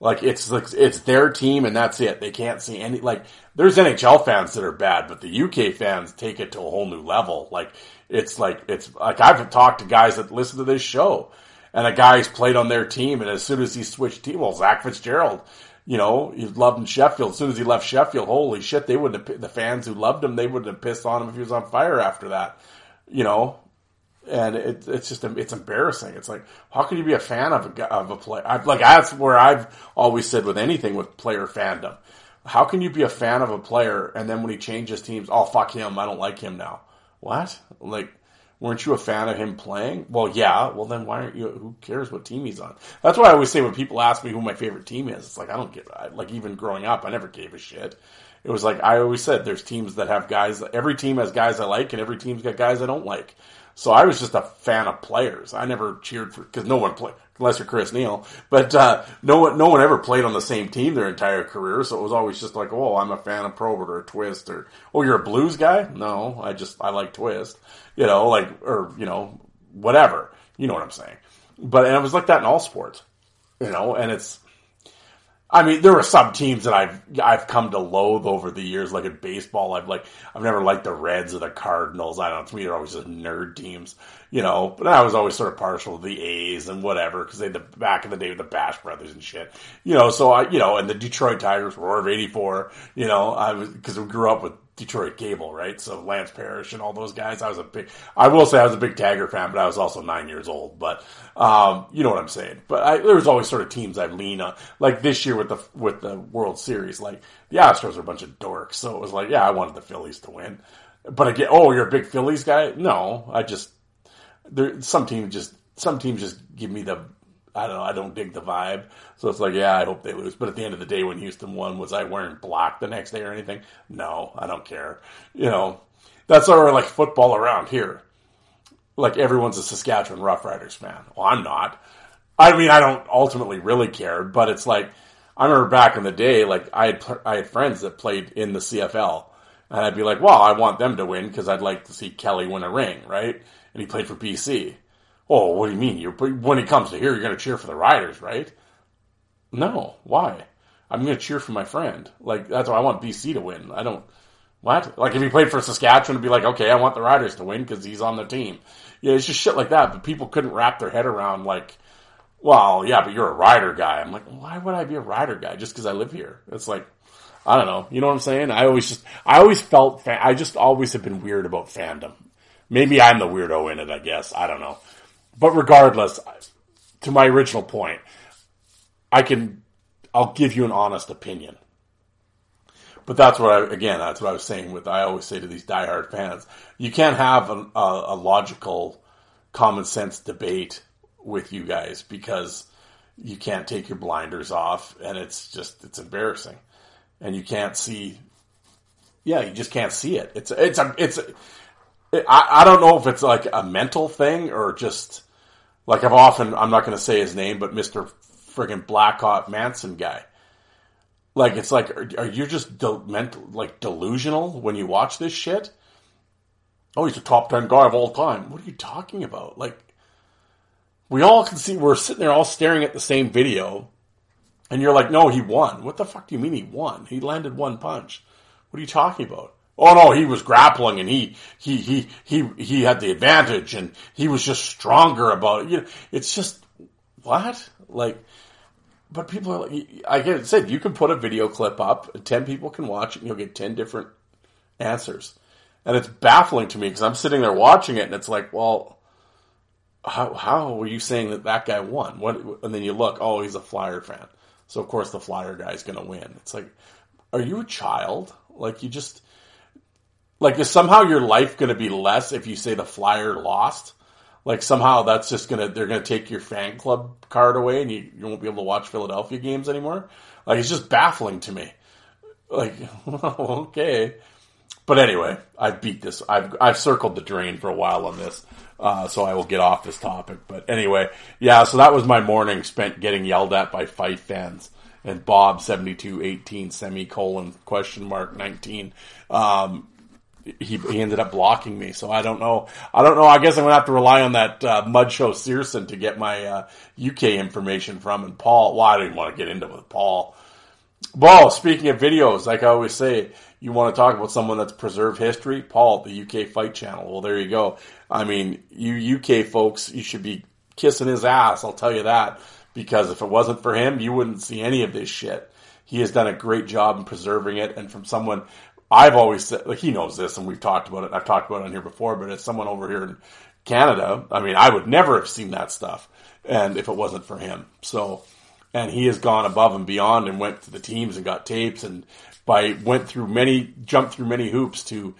Like it's like it's their team and that's it. They can't see any like there's NHL fans that are bad, but the UK fans take it to a whole new level. Like it's like it's like I've talked to guys that listen to this show and a guy's played on their team and as soon as he switched team, well Zach Fitzgerald, you know, he loved in Sheffield. As soon as he left Sheffield, holy shit, they wouldn't have, the fans who loved him, they wouldn't have pissed on him if he was on fire after that. You know, and it, it's just it's embarrassing. It's like how can you be a fan of a of a player? I've, like that's where I've always said with anything with player fandom. How can you be a fan of a player and then when he changes teams, oh fuck him, I don't like him now. What? Like weren't you a fan of him playing? Well, yeah. Well, then why aren't you? Who cares what team he's on? That's why I always say when people ask me who my favorite team is, it's like I don't give. Like even growing up, I never gave a shit. It was like I always said, there's teams that have guys. Every team has guys I like, and every team's got guys I don't like. So I was just a fan of players. I never cheered for because no one played unless you're Chris Neil, but uh, no one no one ever played on the same team their entire career. So it was always just like, oh, I'm a fan of Probert or Twist or oh, you're a blues guy. No, I just I like Twist. You know, like or you know whatever. You know what I'm saying. But and it was like that in all sports. You know, and it's I mean, there are some teams that I've I've come to loathe over the years. Like in baseball, I've like I've never liked the Reds or the Cardinals. I don't know. To me, they're always just nerd teams, you know. But I was always sort of partial to the A's and whatever because they the back in the day with the Bash Brothers and shit, you know. So I, you know, and the Detroit Tigers, Roar of '84, you know, I was because we grew up with Detroit cable, right? So Lance Parrish and all those guys. I was a big, I will say I was a big Tagger fan, but I was also nine years old. But, um, you know what I'm saying. But I, there was always sort of teams I'd lean on. Like this year with the, with the World Series, like the Astros are a bunch of dorks. So it was like, yeah, I wanted the Phillies to win. But again, oh, you're a big Phillies guy? No, I just, there, some teams just, some teams just give me the I don't know. I don't dig the vibe. So it's like, yeah, I hope they lose. But at the end of the day, when Houston won, was I wearing black the next day or anything? No, I don't care. You know, that's our like football around here. Like everyone's a Saskatchewan Roughriders fan. Well, I'm not. I mean, I don't ultimately really care, but it's like, I remember back in the day, like I had, I had friends that played in the CFL and I'd be like, well, I want them to win because I'd like to see Kelly win a ring, right? And he played for BC. Oh, what do you mean? You're, when it comes to here, you're going to cheer for the Riders, right? No. Why? I'm going to cheer for my friend. Like, that's why I want BC to win. I don't. What? Like, if he played for Saskatchewan, it'd be like, okay, I want the Riders to win because he's on the team. Yeah, it's just shit like that. But people couldn't wrap their head around, like, well, yeah, but you're a Rider guy. I'm like, why would I be a Rider guy just because I live here? It's like, I don't know. You know what I'm saying? I always just, I always felt, I just always have been weird about fandom. Maybe I'm the weirdo in it, I guess. I don't know. But regardless, to my original point, I can, I'll give you an honest opinion. But that's what I, again, that's what I was saying with, I always say to these diehard fans, you can't have a, a, a logical, common sense debate with you guys because you can't take your blinders off and it's just, it's embarrassing. And you can't see, yeah, you just can't see it. It's, it's a, it's, a, I, I don't know if it's like a mental thing or just, like I've often, I'm not going to say his name, but Mr. friggin' Blackhawk Manson guy. Like, it's like, are, are you just de- mental, like delusional when you watch this shit? Oh, he's a top 10 guy of all time. What are you talking about? Like, we all can see, we're sitting there all staring at the same video, and you're like, no, he won. What the fuck do you mean he won? He landed one punch. What are you talking about? Oh no, he was grappling and he, he, he, he, he had the advantage and he was just stronger about it. You know, it's just, what? Like, but people are like, I get it said, you can put a video clip up, 10 people can watch it and you'll get 10 different answers. And it's baffling to me because I'm sitting there watching it and it's like, well, how, how were you saying that that guy won? What, and then you look, oh, he's a Flyer fan. So of course the Flyer guy's going to win. It's like, are you a child? Like you just, like, is somehow your life going to be less if you say the Flyer lost? Like, somehow that's just going to, they're going to take your fan club card away and you, you won't be able to watch Philadelphia games anymore? Like, it's just baffling to me. Like, okay. But anyway, I've beat this. I've, I've circled the drain for a while on this. Uh, so I will get off this topic. But anyway, yeah, so that was my morning spent getting yelled at by fight fans and Bob 7218 semicolon question mark 19. Um, he, he ended up blocking me. So I don't know. I don't know. I guess I'm gonna have to rely on that uh, Mud Show Searson to get my uh, UK information from. And Paul, well, I didn't want to get into it with Paul. Well, speaking of videos, like I always say, you want to talk about someone that's preserved history? Paul, the UK Fight Channel. Well, there you go. I mean, you UK folks, you should be kissing his ass. I'll tell you that because if it wasn't for him, you wouldn't see any of this shit. He has done a great job in preserving it, and from someone I've always said, like he knows this, and we've talked about it. I've talked about it on here before, but as someone over here in Canada, I mean, I would never have seen that stuff, and if it wasn't for him, so and he has gone above and beyond and went to the teams and got tapes and by went through many jumped through many hoops to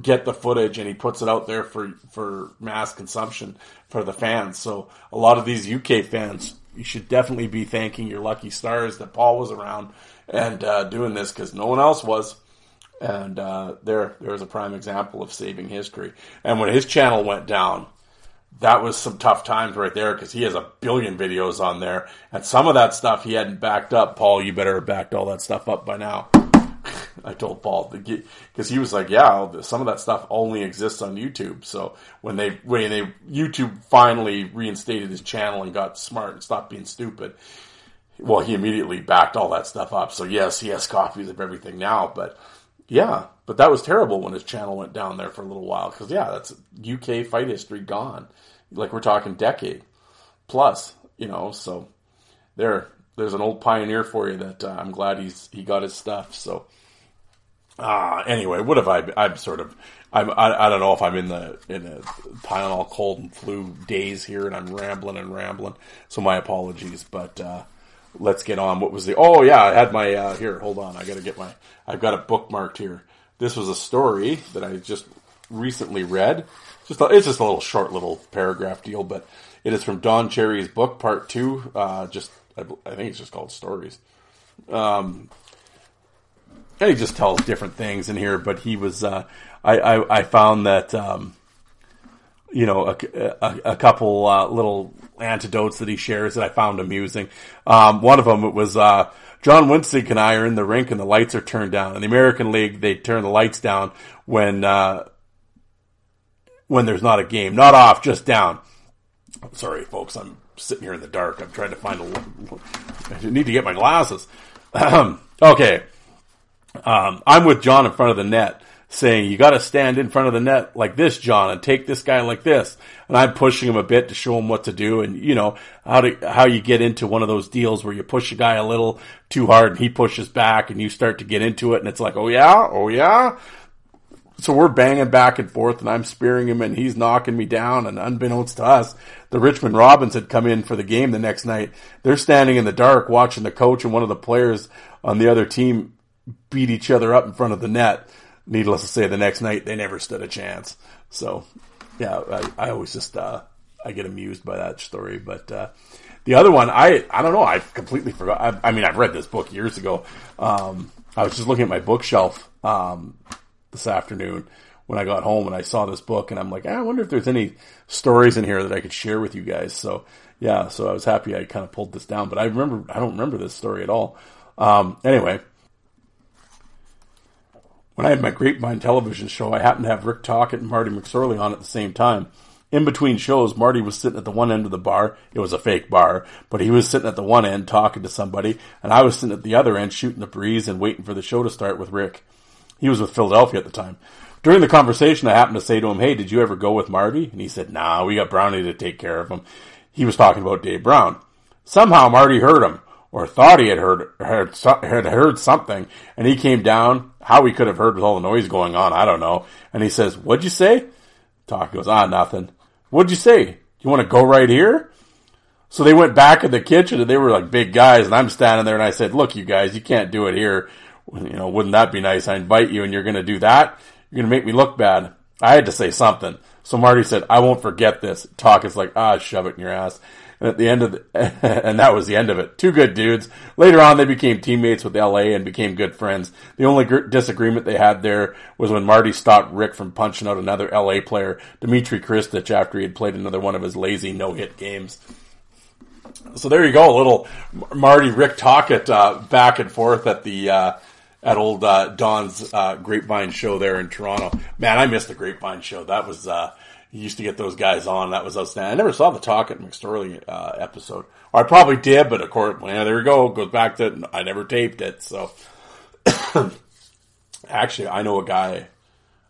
get the footage and he puts it out there for for mass consumption for the fans so a lot of these UK fans you should definitely be thanking your lucky stars that Paul was around and uh, doing this because no one else was and uh, there there's a prime example of saving history and when his channel went down that was some tough times right there because he has a billion videos on there, and some of that stuff he hadn't backed up. Paul, you better have backed all that stuff up by now. I told Paul because he was like, "Yeah, some of that stuff only exists on YouTube." So when they when they YouTube finally reinstated his channel and got smart and stopped being stupid, well, he immediately backed all that stuff up. So yes, he has copies of everything now, but yeah, but that was terrible when his channel went down there for a little while because yeah, that's UK fight history gone. Like we're talking decade plus, you know. So there, there's an old pioneer for you that uh, I'm glad he's he got his stuff. So uh, anyway, what have I? I'm sort of I'm I, I don't know if I'm in the in a Tylenol cold and flu days here, and I'm rambling and rambling. So my apologies, but. Uh, let's get on. What was the? Oh yeah, I had my uh, here. Hold on, I got to get my. I've got it bookmarked here. This was a story that I just recently read. Just a, it's just a little short little paragraph deal, but it is from Don Cherry's book, part two. Uh, just I, I, think it's just called stories. Um, and he just tells different things in here, but he was. Uh, I, I, I found that. Um, you know, a, a, a couple uh, little antidotes that he shares that I found amusing. Um, one of them it was uh, John Winston and I are in the rink and the lights are turned down. In the American League, they turn the lights down when uh, when there's not a game, not off, just down. Sorry, folks, I'm sitting here in the dark. I'm trying to find a. I need to get my glasses. okay, um, I'm with John in front of the net saying, you got to stand in front of the net like this, John, and take this guy like this. And I'm pushing him a bit to show him what to do. And you know, how to, how you get into one of those deals where you push a guy a little too hard and he pushes back and you start to get into it. And it's like, oh yeah, oh yeah. So we're banging back and forth and I'm spearing him and he's knocking me down. And unbeknownst to us, the Richmond Robins had come in for the game the next night. They're standing in the dark watching the coach and one of the players on the other team beat each other up in front of the net needless to say, the next night they never stood a chance. So, yeah, I, I always just uh, I get amused by that story. But uh, the other one, I I don't know, I completely forgot. I, I mean, I've read this book years ago. Um, I was just looking at my bookshelf um, this afternoon when I got home and I saw this book, and I'm like, ah, I wonder if there's any stories in here that I could share with you guys. So yeah, so I was happy I kind of pulled this down, but I remember I don't remember this story at all. Um, anyway, when I had my Grapevine television show, I happened to have Rick Tocchet and Marty McSorley on at the same time. In between shows, Marty was sitting at the one end of the bar. It was a fake bar, but he was sitting at the one end talking to somebody, and I was sitting at the other end shooting the breeze and waiting for the show to start with Rick. He was with Philadelphia at the time. During the conversation, I happened to say to him, Hey, did you ever go with Marty? And he said, Nah, we got Brownie to take care of him. He was talking about Dave Brown. Somehow Marty heard him or thought he had heard, heard had heard something, and he came down. How he could have heard with all the noise going on, I don't know. And he says, "What'd you say?" Toc goes, "Ah, nothing." What'd you say? You want to go right here? So they went back in the kitchen, and they were like big guys, and I'm standing there, and I said, "Look, you guys, you can't do it here. You know, wouldn't that be nice? I invite you, and you're going to do that. You're going to make me look bad." I had to say something. So Marty said, "I won't forget this." Toc is like, "Ah, shove it in your ass." And at the end of the, and that was the end of it. Two good dudes. Later on, they became teammates with LA and became good friends. The only gr- disagreement they had there was when Marty stopped Rick from punching out another LA player, Dmitri Khristich, after he had played another one of his lazy no-hit games. So there you go, a little Marty Rick Tocchet uh, back and forth at the uh, at old uh, Don's uh, Grapevine show there in Toronto. Man, I missed the Grapevine show. That was uh, he used to get those guys on. That was outstanding. I never saw the Tocchet McSorley uh, episode, or I probably did, but of course, yeah, there we go. Goes back to I never taped it. So actually, I know a guy.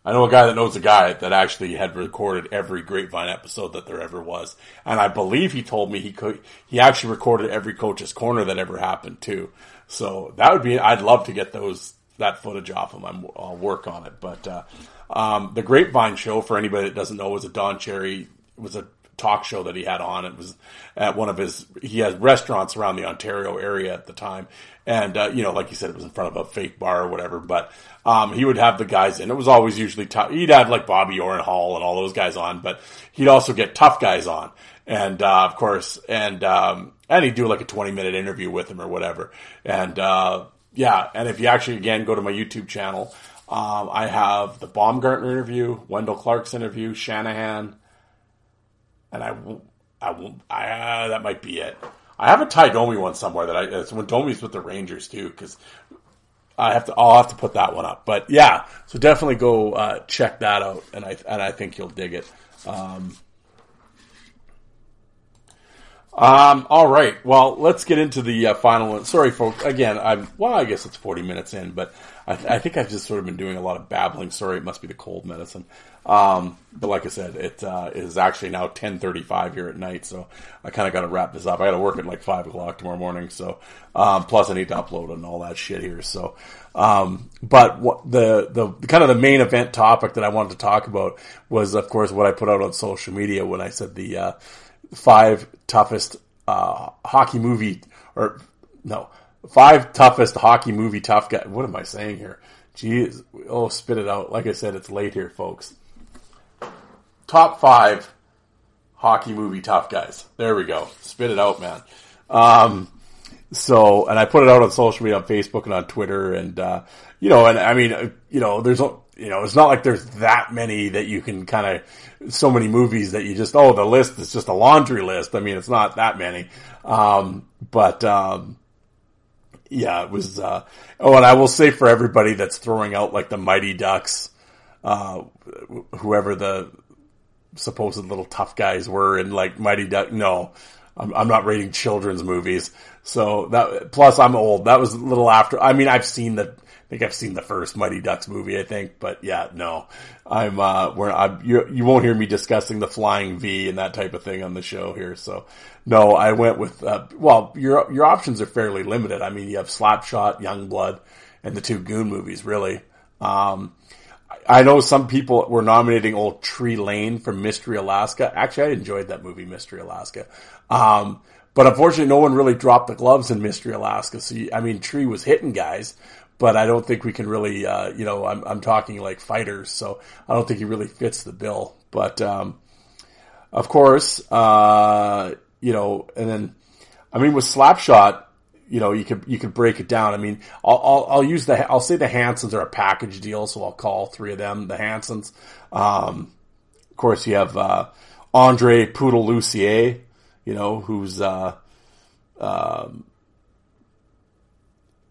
I know a guy that knows a guy that actually had recorded every Grapevine episode that there ever was, and I believe he told me he could. He actually recorded every coach's corner that ever happened too. So that would be. I'd love to get those that footage off him. I'm, I'll work on it. But uh, um, the Grapevine show, for anybody that doesn't know, was a Don Cherry was a talk show that he had on. It was at one of his. He had restaurants around the Ontario area at the time, and uh, you know, like you said, it was in front of a fake bar or whatever. But um, he would have the guys in. It was always usually tough. He'd have like Bobby Orr and Hall and all those guys on, but he'd also get tough guys on, and uh, of course, and um, and he'd do like a twenty minute interview with him or whatever. And uh, yeah, and if you actually again go to my YouTube channel. Um, I have the Baumgartner interview, Wendel Clark's interview, Shanahan, and I, I, I uh, that might be it. I have a Tie Domi one somewhere that I it's when Domi's with the Rangers too because I have to I'll have to put that one up. But yeah, so definitely go uh, check that out, and I and I think you'll dig it. Um, um, all right. Well, let's get into the uh, final one. Sorry, folks. Again, I'm well. I guess it's 40 minutes in, but I, I, think I've just sort of been doing a lot of babbling. Sorry, it must be the cold medicine. Um, but like I said, it uh, is actually now 10:35 here at night, so I kind of got to wrap this up. I got to work at like five o'clock tomorrow morning. So um, plus I need to upload and all that shit here. So, um, but what the the kind of the main event topic that I wanted to talk about was, of course, what I put out on social media when I said the uh, five toughest uh, hockey movie, or no, five toughest hockey movie tough guy. What am I saying here? Jeez, oh, spit it out. Like I said, it's late here, folks. Top five hockey movie tough guys. There we go. Spit it out, man. Um, so, and I put it out on social media, on Facebook and on Twitter, and uh, you know, and I mean, you know, there's you know, it's not like there's that many that you can kind of, so many movies that you just, oh, the list is just a laundry list. I mean, it's not that many. Um, but, um, yeah, it was, uh, oh, and I will say for everybody that's throwing out like the Mighty Ducks, uh, whoever the supposed little tough guys were in like Mighty Duck, no, I'm, I'm not rating children's movies. So that, plus I'm old. That was a little after, I mean, I've seen the, think I've seen the first Mighty Ducks movie, I think, but yeah, no, I'm, uh, where I'm, you, you won't hear me discussing the flying V and that type of thing on the show here. So no, I went with, uh, well, your, your options are fairly limited. I mean, you have Slapshot, Youngblood, and the two Goon movies, really. Um, I know some people were nominating old Tree Lane from Mystery Alaska. Actually, I enjoyed that movie, Mystery Alaska. Um, but unfortunately, no one really dropped the gloves in Mystery Alaska. So, I mean, Tree was hitting guys, but I don't think we can really, uh, you know, I'm, I'm talking like fighters, so I don't think he really fits the bill. But, um, of course, uh, you know, and then, I mean, with Slapshot, you know, you could, you could break it down. I mean, I'll, I'll, I'll use the, I'll say the Hansons are a package deal, so I'll call three of them the Hansons. Um, of course, you have, uh, Andre Poodle Lussier, you know, who's, uh, um,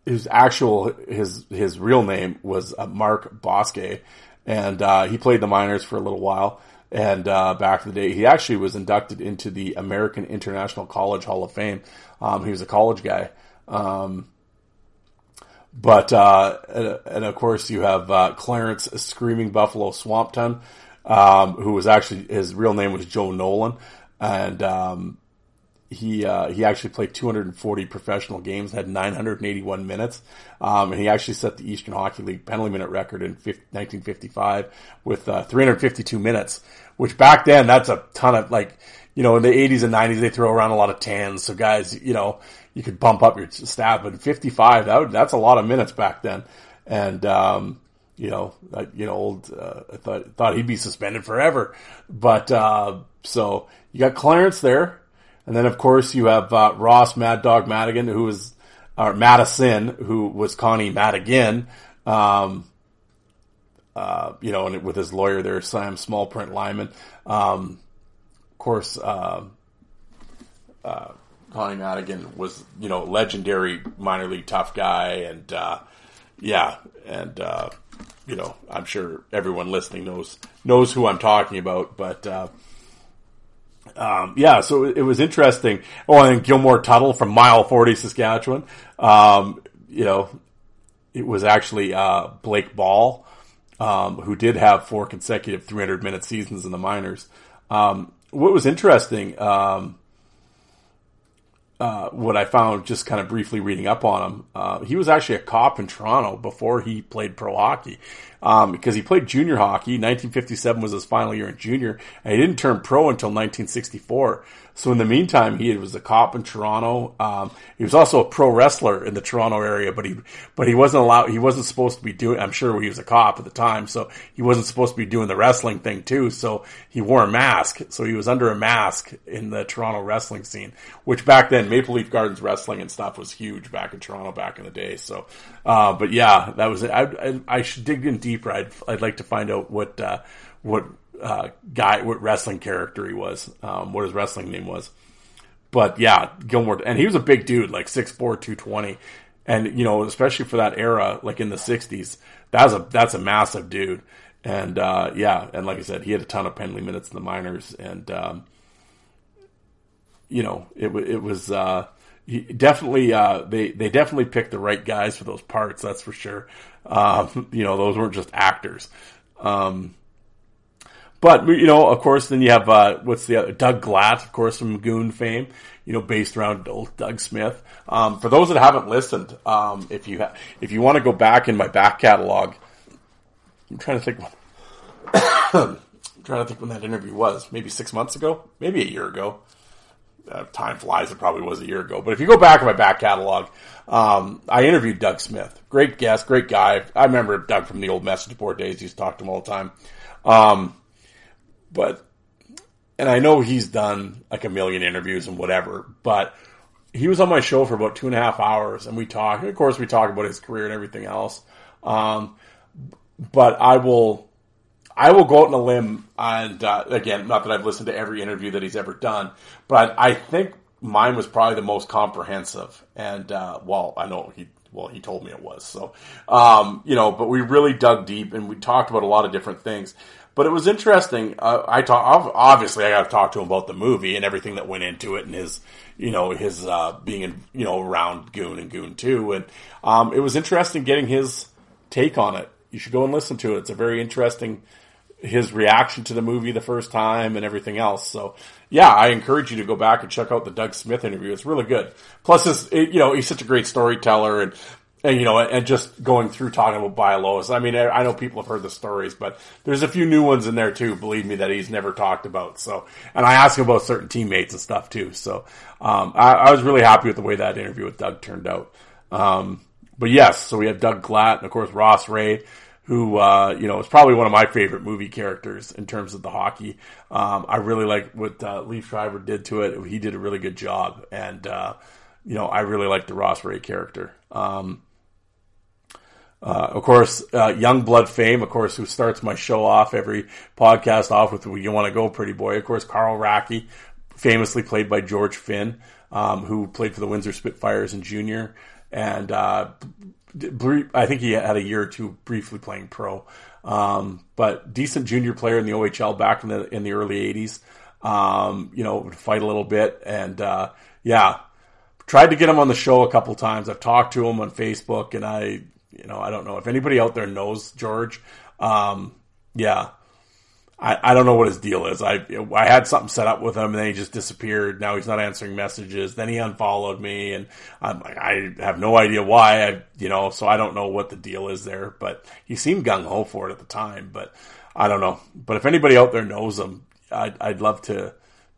his actual his his real name was uh, Mark Bousquet, and uh, he played the minors for a little while. And uh, back in the day, he actually was inducted into the American International College Hall of Fame. Um, he was a college guy. Um, but uh, and, and, of course, you have uh, Clarence Screaming Buffalo Swamptown, um, who was actually his real name was Joe Nolan, and um, he uh, he actually played 240 professional games, had 981 minutes, um, and he actually set the Eastern Hockey League penalty minute record in 50, 1955 with uh, 352 minutes. Which back then, that's a ton of like, you know, in the 80s and 90s they throw around a lot of tans, so guys, you know, you could bump up your stat, but 55 that would, that's a lot of minutes back then, and um, you know, I, you know, old uh, I thought thought he'd be suspended forever, but uh, so you got Clarence there. And then, of course, you have uh, Ross Mad Dog Madigan, who was, or Madison, who was Connie Madigan. Um, uh, you know, and with his lawyer there, Sam Smallprint Lyman. Um, of course, uh, uh, Connie Madigan was, you know, legendary minor league tough guy, and uh, yeah, and uh, you know, I'm sure everyone listening knows knows who I'm talking about, but. Um, yeah, so it, it, was interesting. Oh, and Gilmore Tuttle from Mile 40, Saskatchewan. Um, you know, it was actually uh, Blake Ball, um, who did have four consecutive 300 minute seasons in the minors. Um, what was interesting, um, uh, what I found just kind of briefly reading up on him, uh, he was actually a cop in Toronto before he played pro hockey. Um, because he played junior hockey. 1957 was his final year in junior, and he didn't turn pro until 1964. So in the meantime, he was a cop in Toronto. Um, he was also a pro wrestler in the Toronto area, but he but he wasn't allowed. He wasn't supposed to be doing. I'm sure he was a cop at the time, so he wasn't supposed to be doing the wrestling thing too. So he wore a mask. So he was under a mask in the Toronto wrestling scene, which back then Maple Leaf Gardens wrestling and stuff was huge back in Toronto back in the day. So, uh, but yeah, that was it. I, I, I should dig in deeper. I'd I'd like to find out what uh, what uh, guy, what wrestling character he was, um, what his wrestling name was. But yeah, Gilmore, and he was a big dude, like 6'4", 220. And, you know, especially for that era, like in the 60s, that's a, that's a massive dude. And, uh, yeah, and like I said, he had a ton of penalty minutes in the minors. And, um, you know, it, it was, uh, he definitely, uh, they, they definitely picked the right guys for those parts. That's for sure. Um, you know, those weren't just actors. Um, but you know, of course, then you have uh, what's the other Doug Glatt, of course, from Goon fame. You know, based around old Doug Smith. Um, for those that haven't listened, um, if you ha- if you want to go back in my back catalog, I'm trying to think. I'm trying to think when that interview was. Maybe six months ago. Maybe a year ago. Uh, time flies. It probably was a year ago. But if you go back in my back catalog, um, I interviewed Doug Smith. Great guest, great guy. I remember Doug from the old message board days. He's talked to him all the time. Um, but, and I know he's done like a million interviews and whatever, but he was on my show for about two and a half hours and we talked. Of course, we talk about his career and everything else. Um, but I will, I will go out on a limb and, uh, again, not that I've listened to every interview that he's ever done, but I think mine was probably the most comprehensive. And, uh, well, I know he, well, he told me it was. So, um, you know, but we really dug deep and we talked about a lot of different things. But it was interesting. Uh, I talk obviously I got to talk to him about the movie and everything that went into it and his you know his uh, being in, you know around Goon and Goon Two and um, it was interesting getting his take on it. You should go and listen to it. It's a very interesting his reaction to the movie the first time and everything else. So yeah, I encourage you to go back and check out the Doug Smith interview. It's really good. Plus, his, you know, he's such a great storyteller and and you know, and just going through talking about Bialowas. I mean, I know people have heard the stories, but there's a few new ones in there too. Believe me, that he's never talked about. So, and I asked him about certain teammates and stuff too. So, um, I, I, was really happy with the way that interview with Doug turned out. Um, but yes, so we have Doug Glatt and of course Ross Rhea, who uh, you know is probably one of my favorite movie characters in terms of the hockey. Um, I really like what uh, Liev Schreiber did to it. He did a really good job, and uh, you know I really like the Ross Rhea character. Um, uh, of course, uh, Young Blood fame, of course, who starts my show off every podcast off with "You Want to Go, Pretty Boy." Of course, Carl Racki, famously played by George Finn, um, who played for the Windsor Spitfires in junior, and uh, I think he had a year or two briefly playing pro, um, but decent junior player in the OHL back in the in the early '80s. Um, you know, would fight a little bit, and uh, yeah, tried to get him on the show a couple times. I've talked to him on Facebook, and I you know, I don't know if anybody out there knows George. Um, yeah, I, I don't know what his deal is. I I had something set up with him, and then he just disappeared. Now he's not answering messages. Then he unfollowed me, and I'm like, I have no idea why. I you know, so I don't know what the deal is there. But he seemed gung ho for it at the time. But I don't know. But if anybody out there knows him, I'd, I'd love to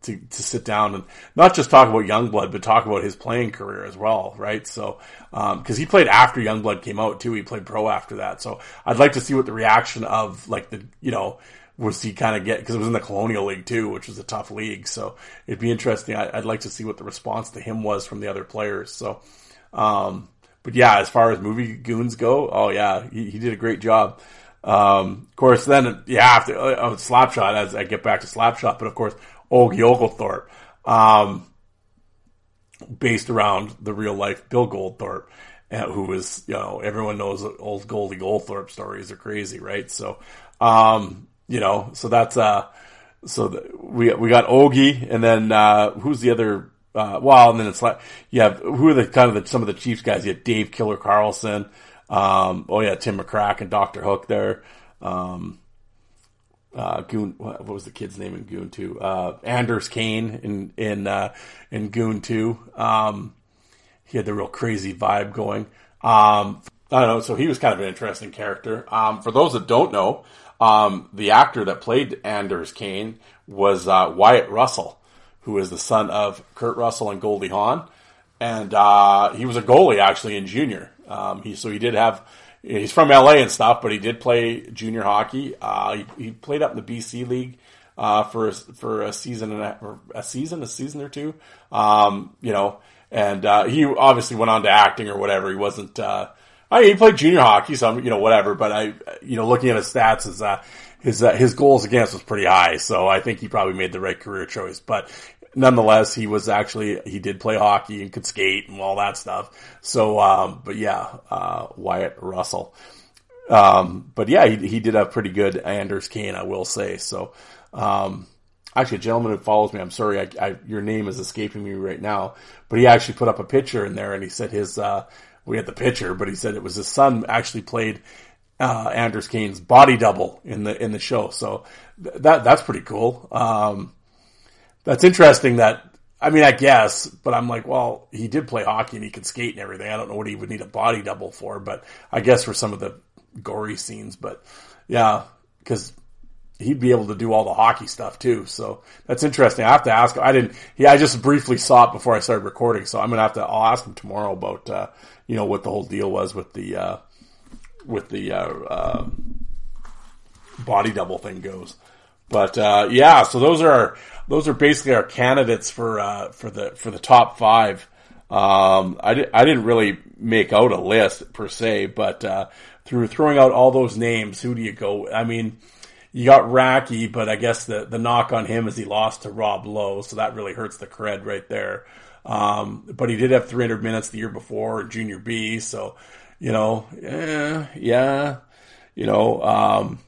to, to sit down and not just talk about Youngblood, but talk about his playing career as well, right? So, um, cause he played after Youngblood came out too. He played pro after that. So I'd like to see what the reaction of like the, you know, was he kind of get, cause it was in the Colonial League too, which was a tough league. So it'd be interesting. I, would like to see what the response to him was from the other players. So, um, but yeah, as far as movie goons go, oh yeah, he, he did a great job. Um, of course, then you have to, uh, Slapshot as I get back to Slapshot, but of course, Ogie Oglethorpe, um, based around the real life Bill Goldthorpe. uh, who was, you know, everyone knows old Goldie Goldthorpe stories are crazy, right? So, um, you know, so that's, uh, so the, we, we got Ogie and then, uh, who's the other, uh, well, and then it's like, you have, who are the kind of the, some of the Chiefs guys? You have Dave Killer Carlson. Um, oh yeah, Tim McCracken, Dr. Hook there. Um, uh, Goon, what was the kid's name in Goon 2? Uh, Anders Cain in, in, uh, in Goon 2. Um, he had the real crazy vibe going. Um, I don't know. So he was kind of an interesting character. Um, for those that don't know, um, the actor that played Anders Cain was uh, Wyatt Russell, who is the son of Kurt Russell and Goldie Hawn, and uh, he was a goalie actually in junior. Um, he so he did have. He's from LA and stuff, but he did play junior hockey. Uh, he, he, played up in the BC League uh, for for a season and a, a, season, a season or two. Um, you know, and uh, he obviously went on to acting or whatever. He wasn't. I mean, he played junior hockey, so you know whatever. But I, you know, looking at his stats, his uh, his uh, his goals against was pretty high. So I think he probably made the right career choice. But nonetheless, he was actually he did play hockey and could skate and all that stuff. So, um, but yeah, uh, Wyatt Russell. Um, but yeah, he, he did have pretty good Anders Cain, I will say. So, um, actually, a gentleman who follows me, I'm sorry, I, I, your name is escaping me right now, but he actually put up a picture in there and he said his, uh, we had the picture, but he said it was his son actually played uh, Anders Cain's body double in the in the show. So th- that that's pretty cool. Um, that's interesting. That I mean, I guess, but I'm like, well, he did play hockey and he could skate and everything. I don't know what he would need a body double for, but I guess for some of the gory scenes. But yeah, because he'd be able to do all the hockey stuff too. So that's interesting. I have to ask. Him. I didn't. Yeah, I just briefly saw it before I started recording. So I'm gonna have to. I'll ask him tomorrow about uh, you know what the whole deal was with the uh, with the uh, uh body double thing goes. But uh, yeah, so those are those are basically our candidates for uh, for the for the top five. Um, I, di- I didn't really make out a list per se, but through throwing out all those names, who do you go? I mean you got Racki, but I guess the, the knock on him is he lost to Rob Lowe, so that really hurts the cred right there. Um, but he did have 300 minutes the year before Junior B, so you know, eh, yeah, you know, um,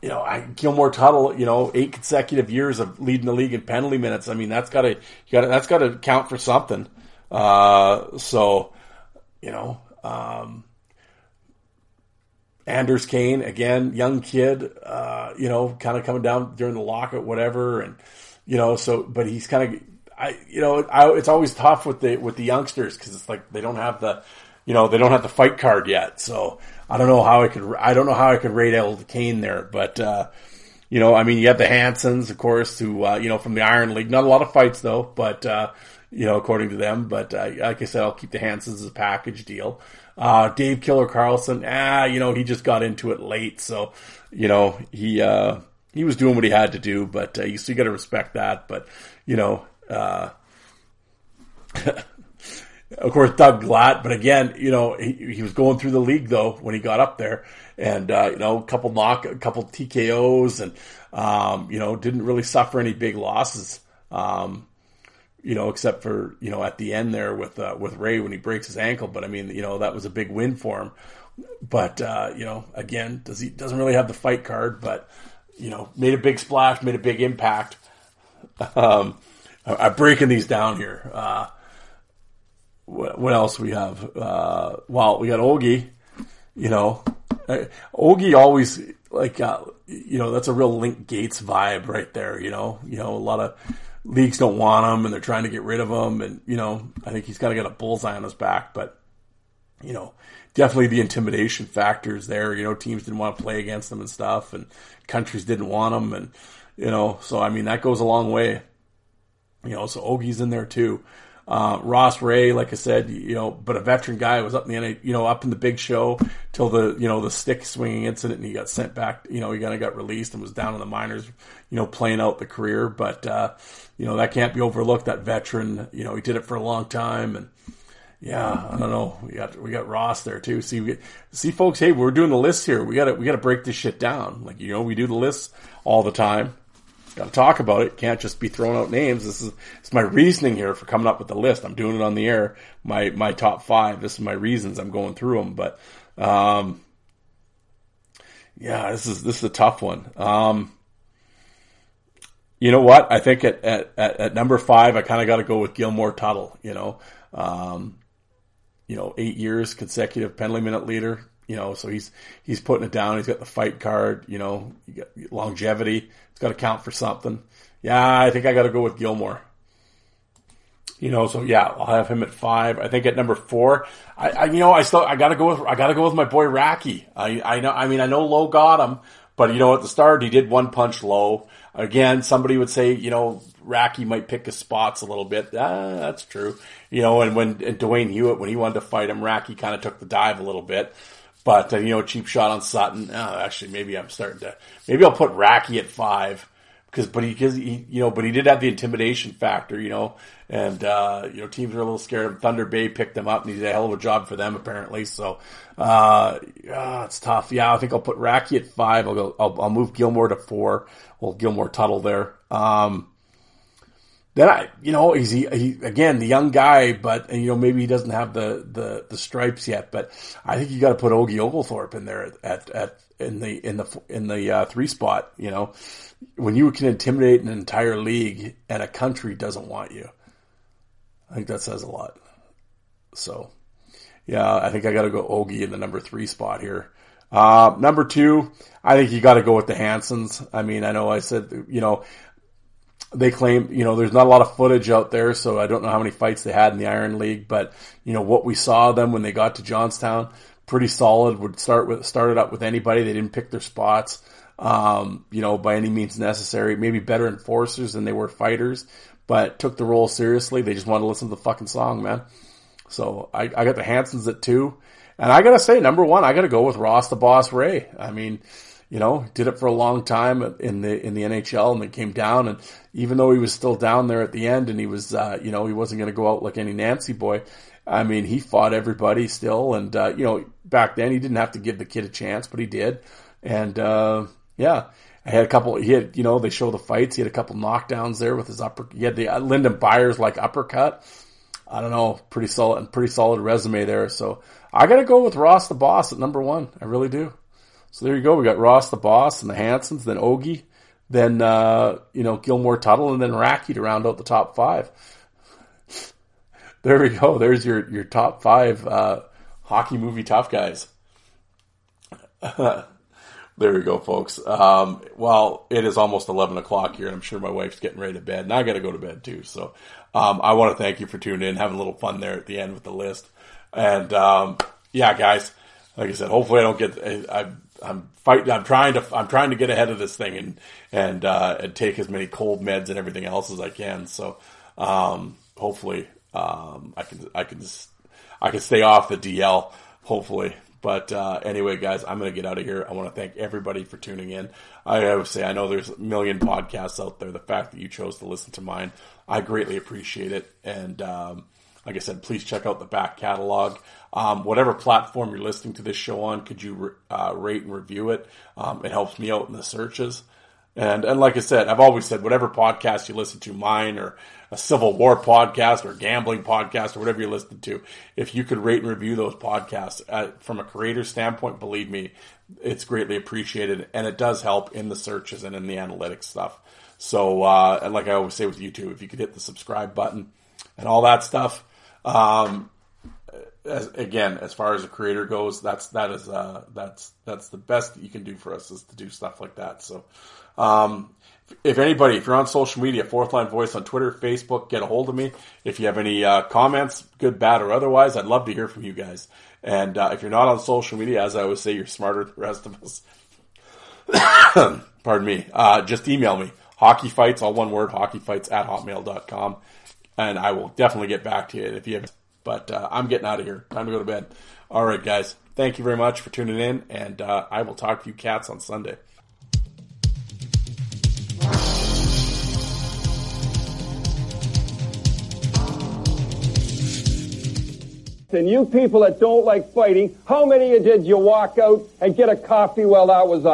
you know, I, Gilmore Tuttle, you know, eight consecutive years of leading the league in penalty minutes. I mean, that's got to, got that's got to count for something. Uh, so, you know, um, Anders Cain, again, young kid, uh, you know, kind of coming down during the lockout, whatever, and you know, so but he's kind of, I, you know, I, it's always tough with the with the youngsters because it's like they don't have the, you know, they don't have the fight card yet. So I don't know how I could, I don't know how I could rate El Kane there, but uh, you know, I mean, you have the Hansons, of course, who uh, you know from the Iron League, not a lot of fights though, but uh, you know, according to them, but uh, like I said, I'll keep the Hansons as a package deal. Uh, Dave Killer Carlson, ah, you know, he just got into it late, so you know he uh, he was doing what he had to do, but you still got to respect that. But you know, uh, of course, Doug Glatt, but again, you know, he, he was going through the league though when he got up there, and uh, you know, a couple knock, a couple TKOs, and um, you know, didn't really suffer any big losses. Um, you know, except for you know at the end there with uh, with Rhea when he breaks his ankle. But I mean, you know, that was a big win for him. But uh, you know, again, does he doesn't really have the fight card, but you know, made a big splash, made a big impact. Um, I, am breaking these down here. Uh, what, what, else we have? Uh, well, we got Ogie. You know, uh, Ogie always like uh, you know that's a real Link Gates vibe right there. You know, you know a lot of leagues don't want him and they're trying to get rid of him. And, you know, I think he's kind of got a bullseye on his back, but, you know, definitely the intimidation factors there. You know, teams didn't want to play against him and stuff, and countries didn't want him. And, you know, so I mean, that goes a long way. You know, so Ogie's in there too. Uh, Ross Rhea, like I said, you know, but a veteran guy was up in the you know, up in the big show till the, you know, the stick swinging incident and he got sent back, you know, he kind of got released and was down in the minors, you know, playing out the career. But, uh, you know, that can't be overlooked. That veteran, you know, he did it for a long time and, yeah, I don't know. We got we got Ross there too. See, we, see, folks. Hey, we're doing the list here. We got to we got to break this shit down. Like you know, we do the lists all the time. Got to talk about it. Can't just be throwing out names. This is it's my reasoning here for coming up with the list. I'm doing it on the air. My my top five. This is my reasons. I'm going through them, but um, yeah, this is this is a tough one. Um, you know what? I think at at, at number five, I kind of got to go with Gilmore Tuttle. You know, um, you know, eight years consecutive penalty minute leader. You know, so he's he's putting it down. He's got the fight card. You know, you got longevity. Got to count for something. Yeah, I think I got to go with Gilmore. You know, so yeah, I'll have him at five. I think at number four, I, I you know, I still I gotta go with I gotta go with my boy Racki. I I know I mean I know Lowe got him, but you know at the start he did one punch Lowe. Again, somebody would say you know Racki might pick his spots a little bit. Ah, that's true. You know, and when and Dwayne Hewitt when he wanted to fight him, Racki kind of took the dive a little bit. But uh, you know, cheap shot on Sutton. Oh, actually, maybe I'm starting to. Maybe I'll put Racki at five because, but he, cause he, you know, but he did have the intimidation factor, you know, and uh, you know, teams are a little scared of Thunder Bay picked them up, and he did a hell of a job for them apparently. So, uh, it's tough. Yeah, I think I'll put Racki at five. I'll go. I'll, I'll move Gilmore to four. Well, Gilmore Tuttle there. Um, then I, you know, he's he, he, again the young guy, but you know maybe he doesn't have the the, the stripes yet. But I think you got to put Ogie Oglethorpe in there at at in the in the in the uh, three spot. You know, when you can intimidate an entire league and a country doesn't want you, I think that says a lot. So, yeah, I think I got to go Ogie in the number three spot here. Uh, number two, I think you got to go with the Hansons. I mean, I know I said, you know, they claim, you know, there's not a lot of footage out there, so I don't know how many fights they had in the Iron League, but you know what we saw them when they got to Johnstown, pretty solid. Would start with started up with anybody. They didn't pick their spots, um, you know, by any means necessary. Maybe better enforcers than they were fighters, but took the role seriously. They just wanted to listen to the fucking song, man. So I, I got the Hansons at two, and I gotta say, number one, I gotta go with Ross the Boss Rhea. I mean you know, did it for a long time in the in the NHL, and then came down. And even though he was still down there at the end, and he was, uh, you know, he wasn't going to go out like any Nancy boy. I mean, he fought everybody still, and uh, you know, back then he didn't have to give the kid a chance, but he did. And uh, yeah, I had a couple. He had, you know, they show the fights. He had a couple knockdowns there with his upper. He had the uh, Lyndon Byers like uppercut. I don't know, pretty solid, pretty solid resume there. So I got to go with Ross the Boss at number one. I really do. So there you go. We got Ross the boss and the Hansons, then Ogie, then uh, you know Gilmore Tuttle, and then Racki to round out the top five. there we go. There's your your top five uh, hockey movie tough guys. there we go, folks. Um, well, it is almost eleven o'clock here, and I'm sure my wife's getting ready to bed, and I got to go to bed too. So um, I want to thank you for tuning in, having a little fun there at the end with the list, and um, yeah, guys. Like I said, hopefully I don't get. I, I'm fighting. I'm trying to. I'm trying to get ahead of this thing and and uh, and take as many cold meds and everything else as I can. So um, hopefully um, I can I can I can stay off the DL. Hopefully. But uh, anyway, guys, I'm going to get out of here. I want to thank everybody for tuning in. I would say I know there's a million podcasts out there. The fact that you chose to listen to mine, I greatly appreciate it. And um, like I said, please check out the back catalog. Um, whatever platform you're listening to this show on, could you uh, rate and review it? Um, it helps me out in the searches. And and like I said, I've always said, whatever podcast you listen to, mine or a Civil War podcast or gambling podcast or whatever you listen to, if you could rate and review those podcasts uh, from a creator standpoint, believe me, it's greatly appreciated and it does help in the searches and in the analytics stuff. So, uh, and like I always say with YouTube, if you could hit the subscribe button and all that stuff, um, as, again, as far as a creator goes, that's that is uh, that's that's the best you can do for us is to do stuff like that. So, um, if anybody, if you're on social media, Fourth Line Voice on Twitter, Facebook, get a hold of me. If you have any uh, comments, good, bad, or otherwise, I'd love to hear from you guys. And uh, if you're not on social media, as I always say, you're smarter than the rest of us. Pardon me. Uh, just email me. Hockey fights, all one word, hockeyfights at hotmail.com and I will definitely get back to you if you have. But uh, I'm getting out of here. Time to go to bed. All right, guys. Thank you very much for tuning in, and uh, I will talk to you cats on Sunday. And you people that don't like fighting, how many of you did you walk out and get a coffee while that was on?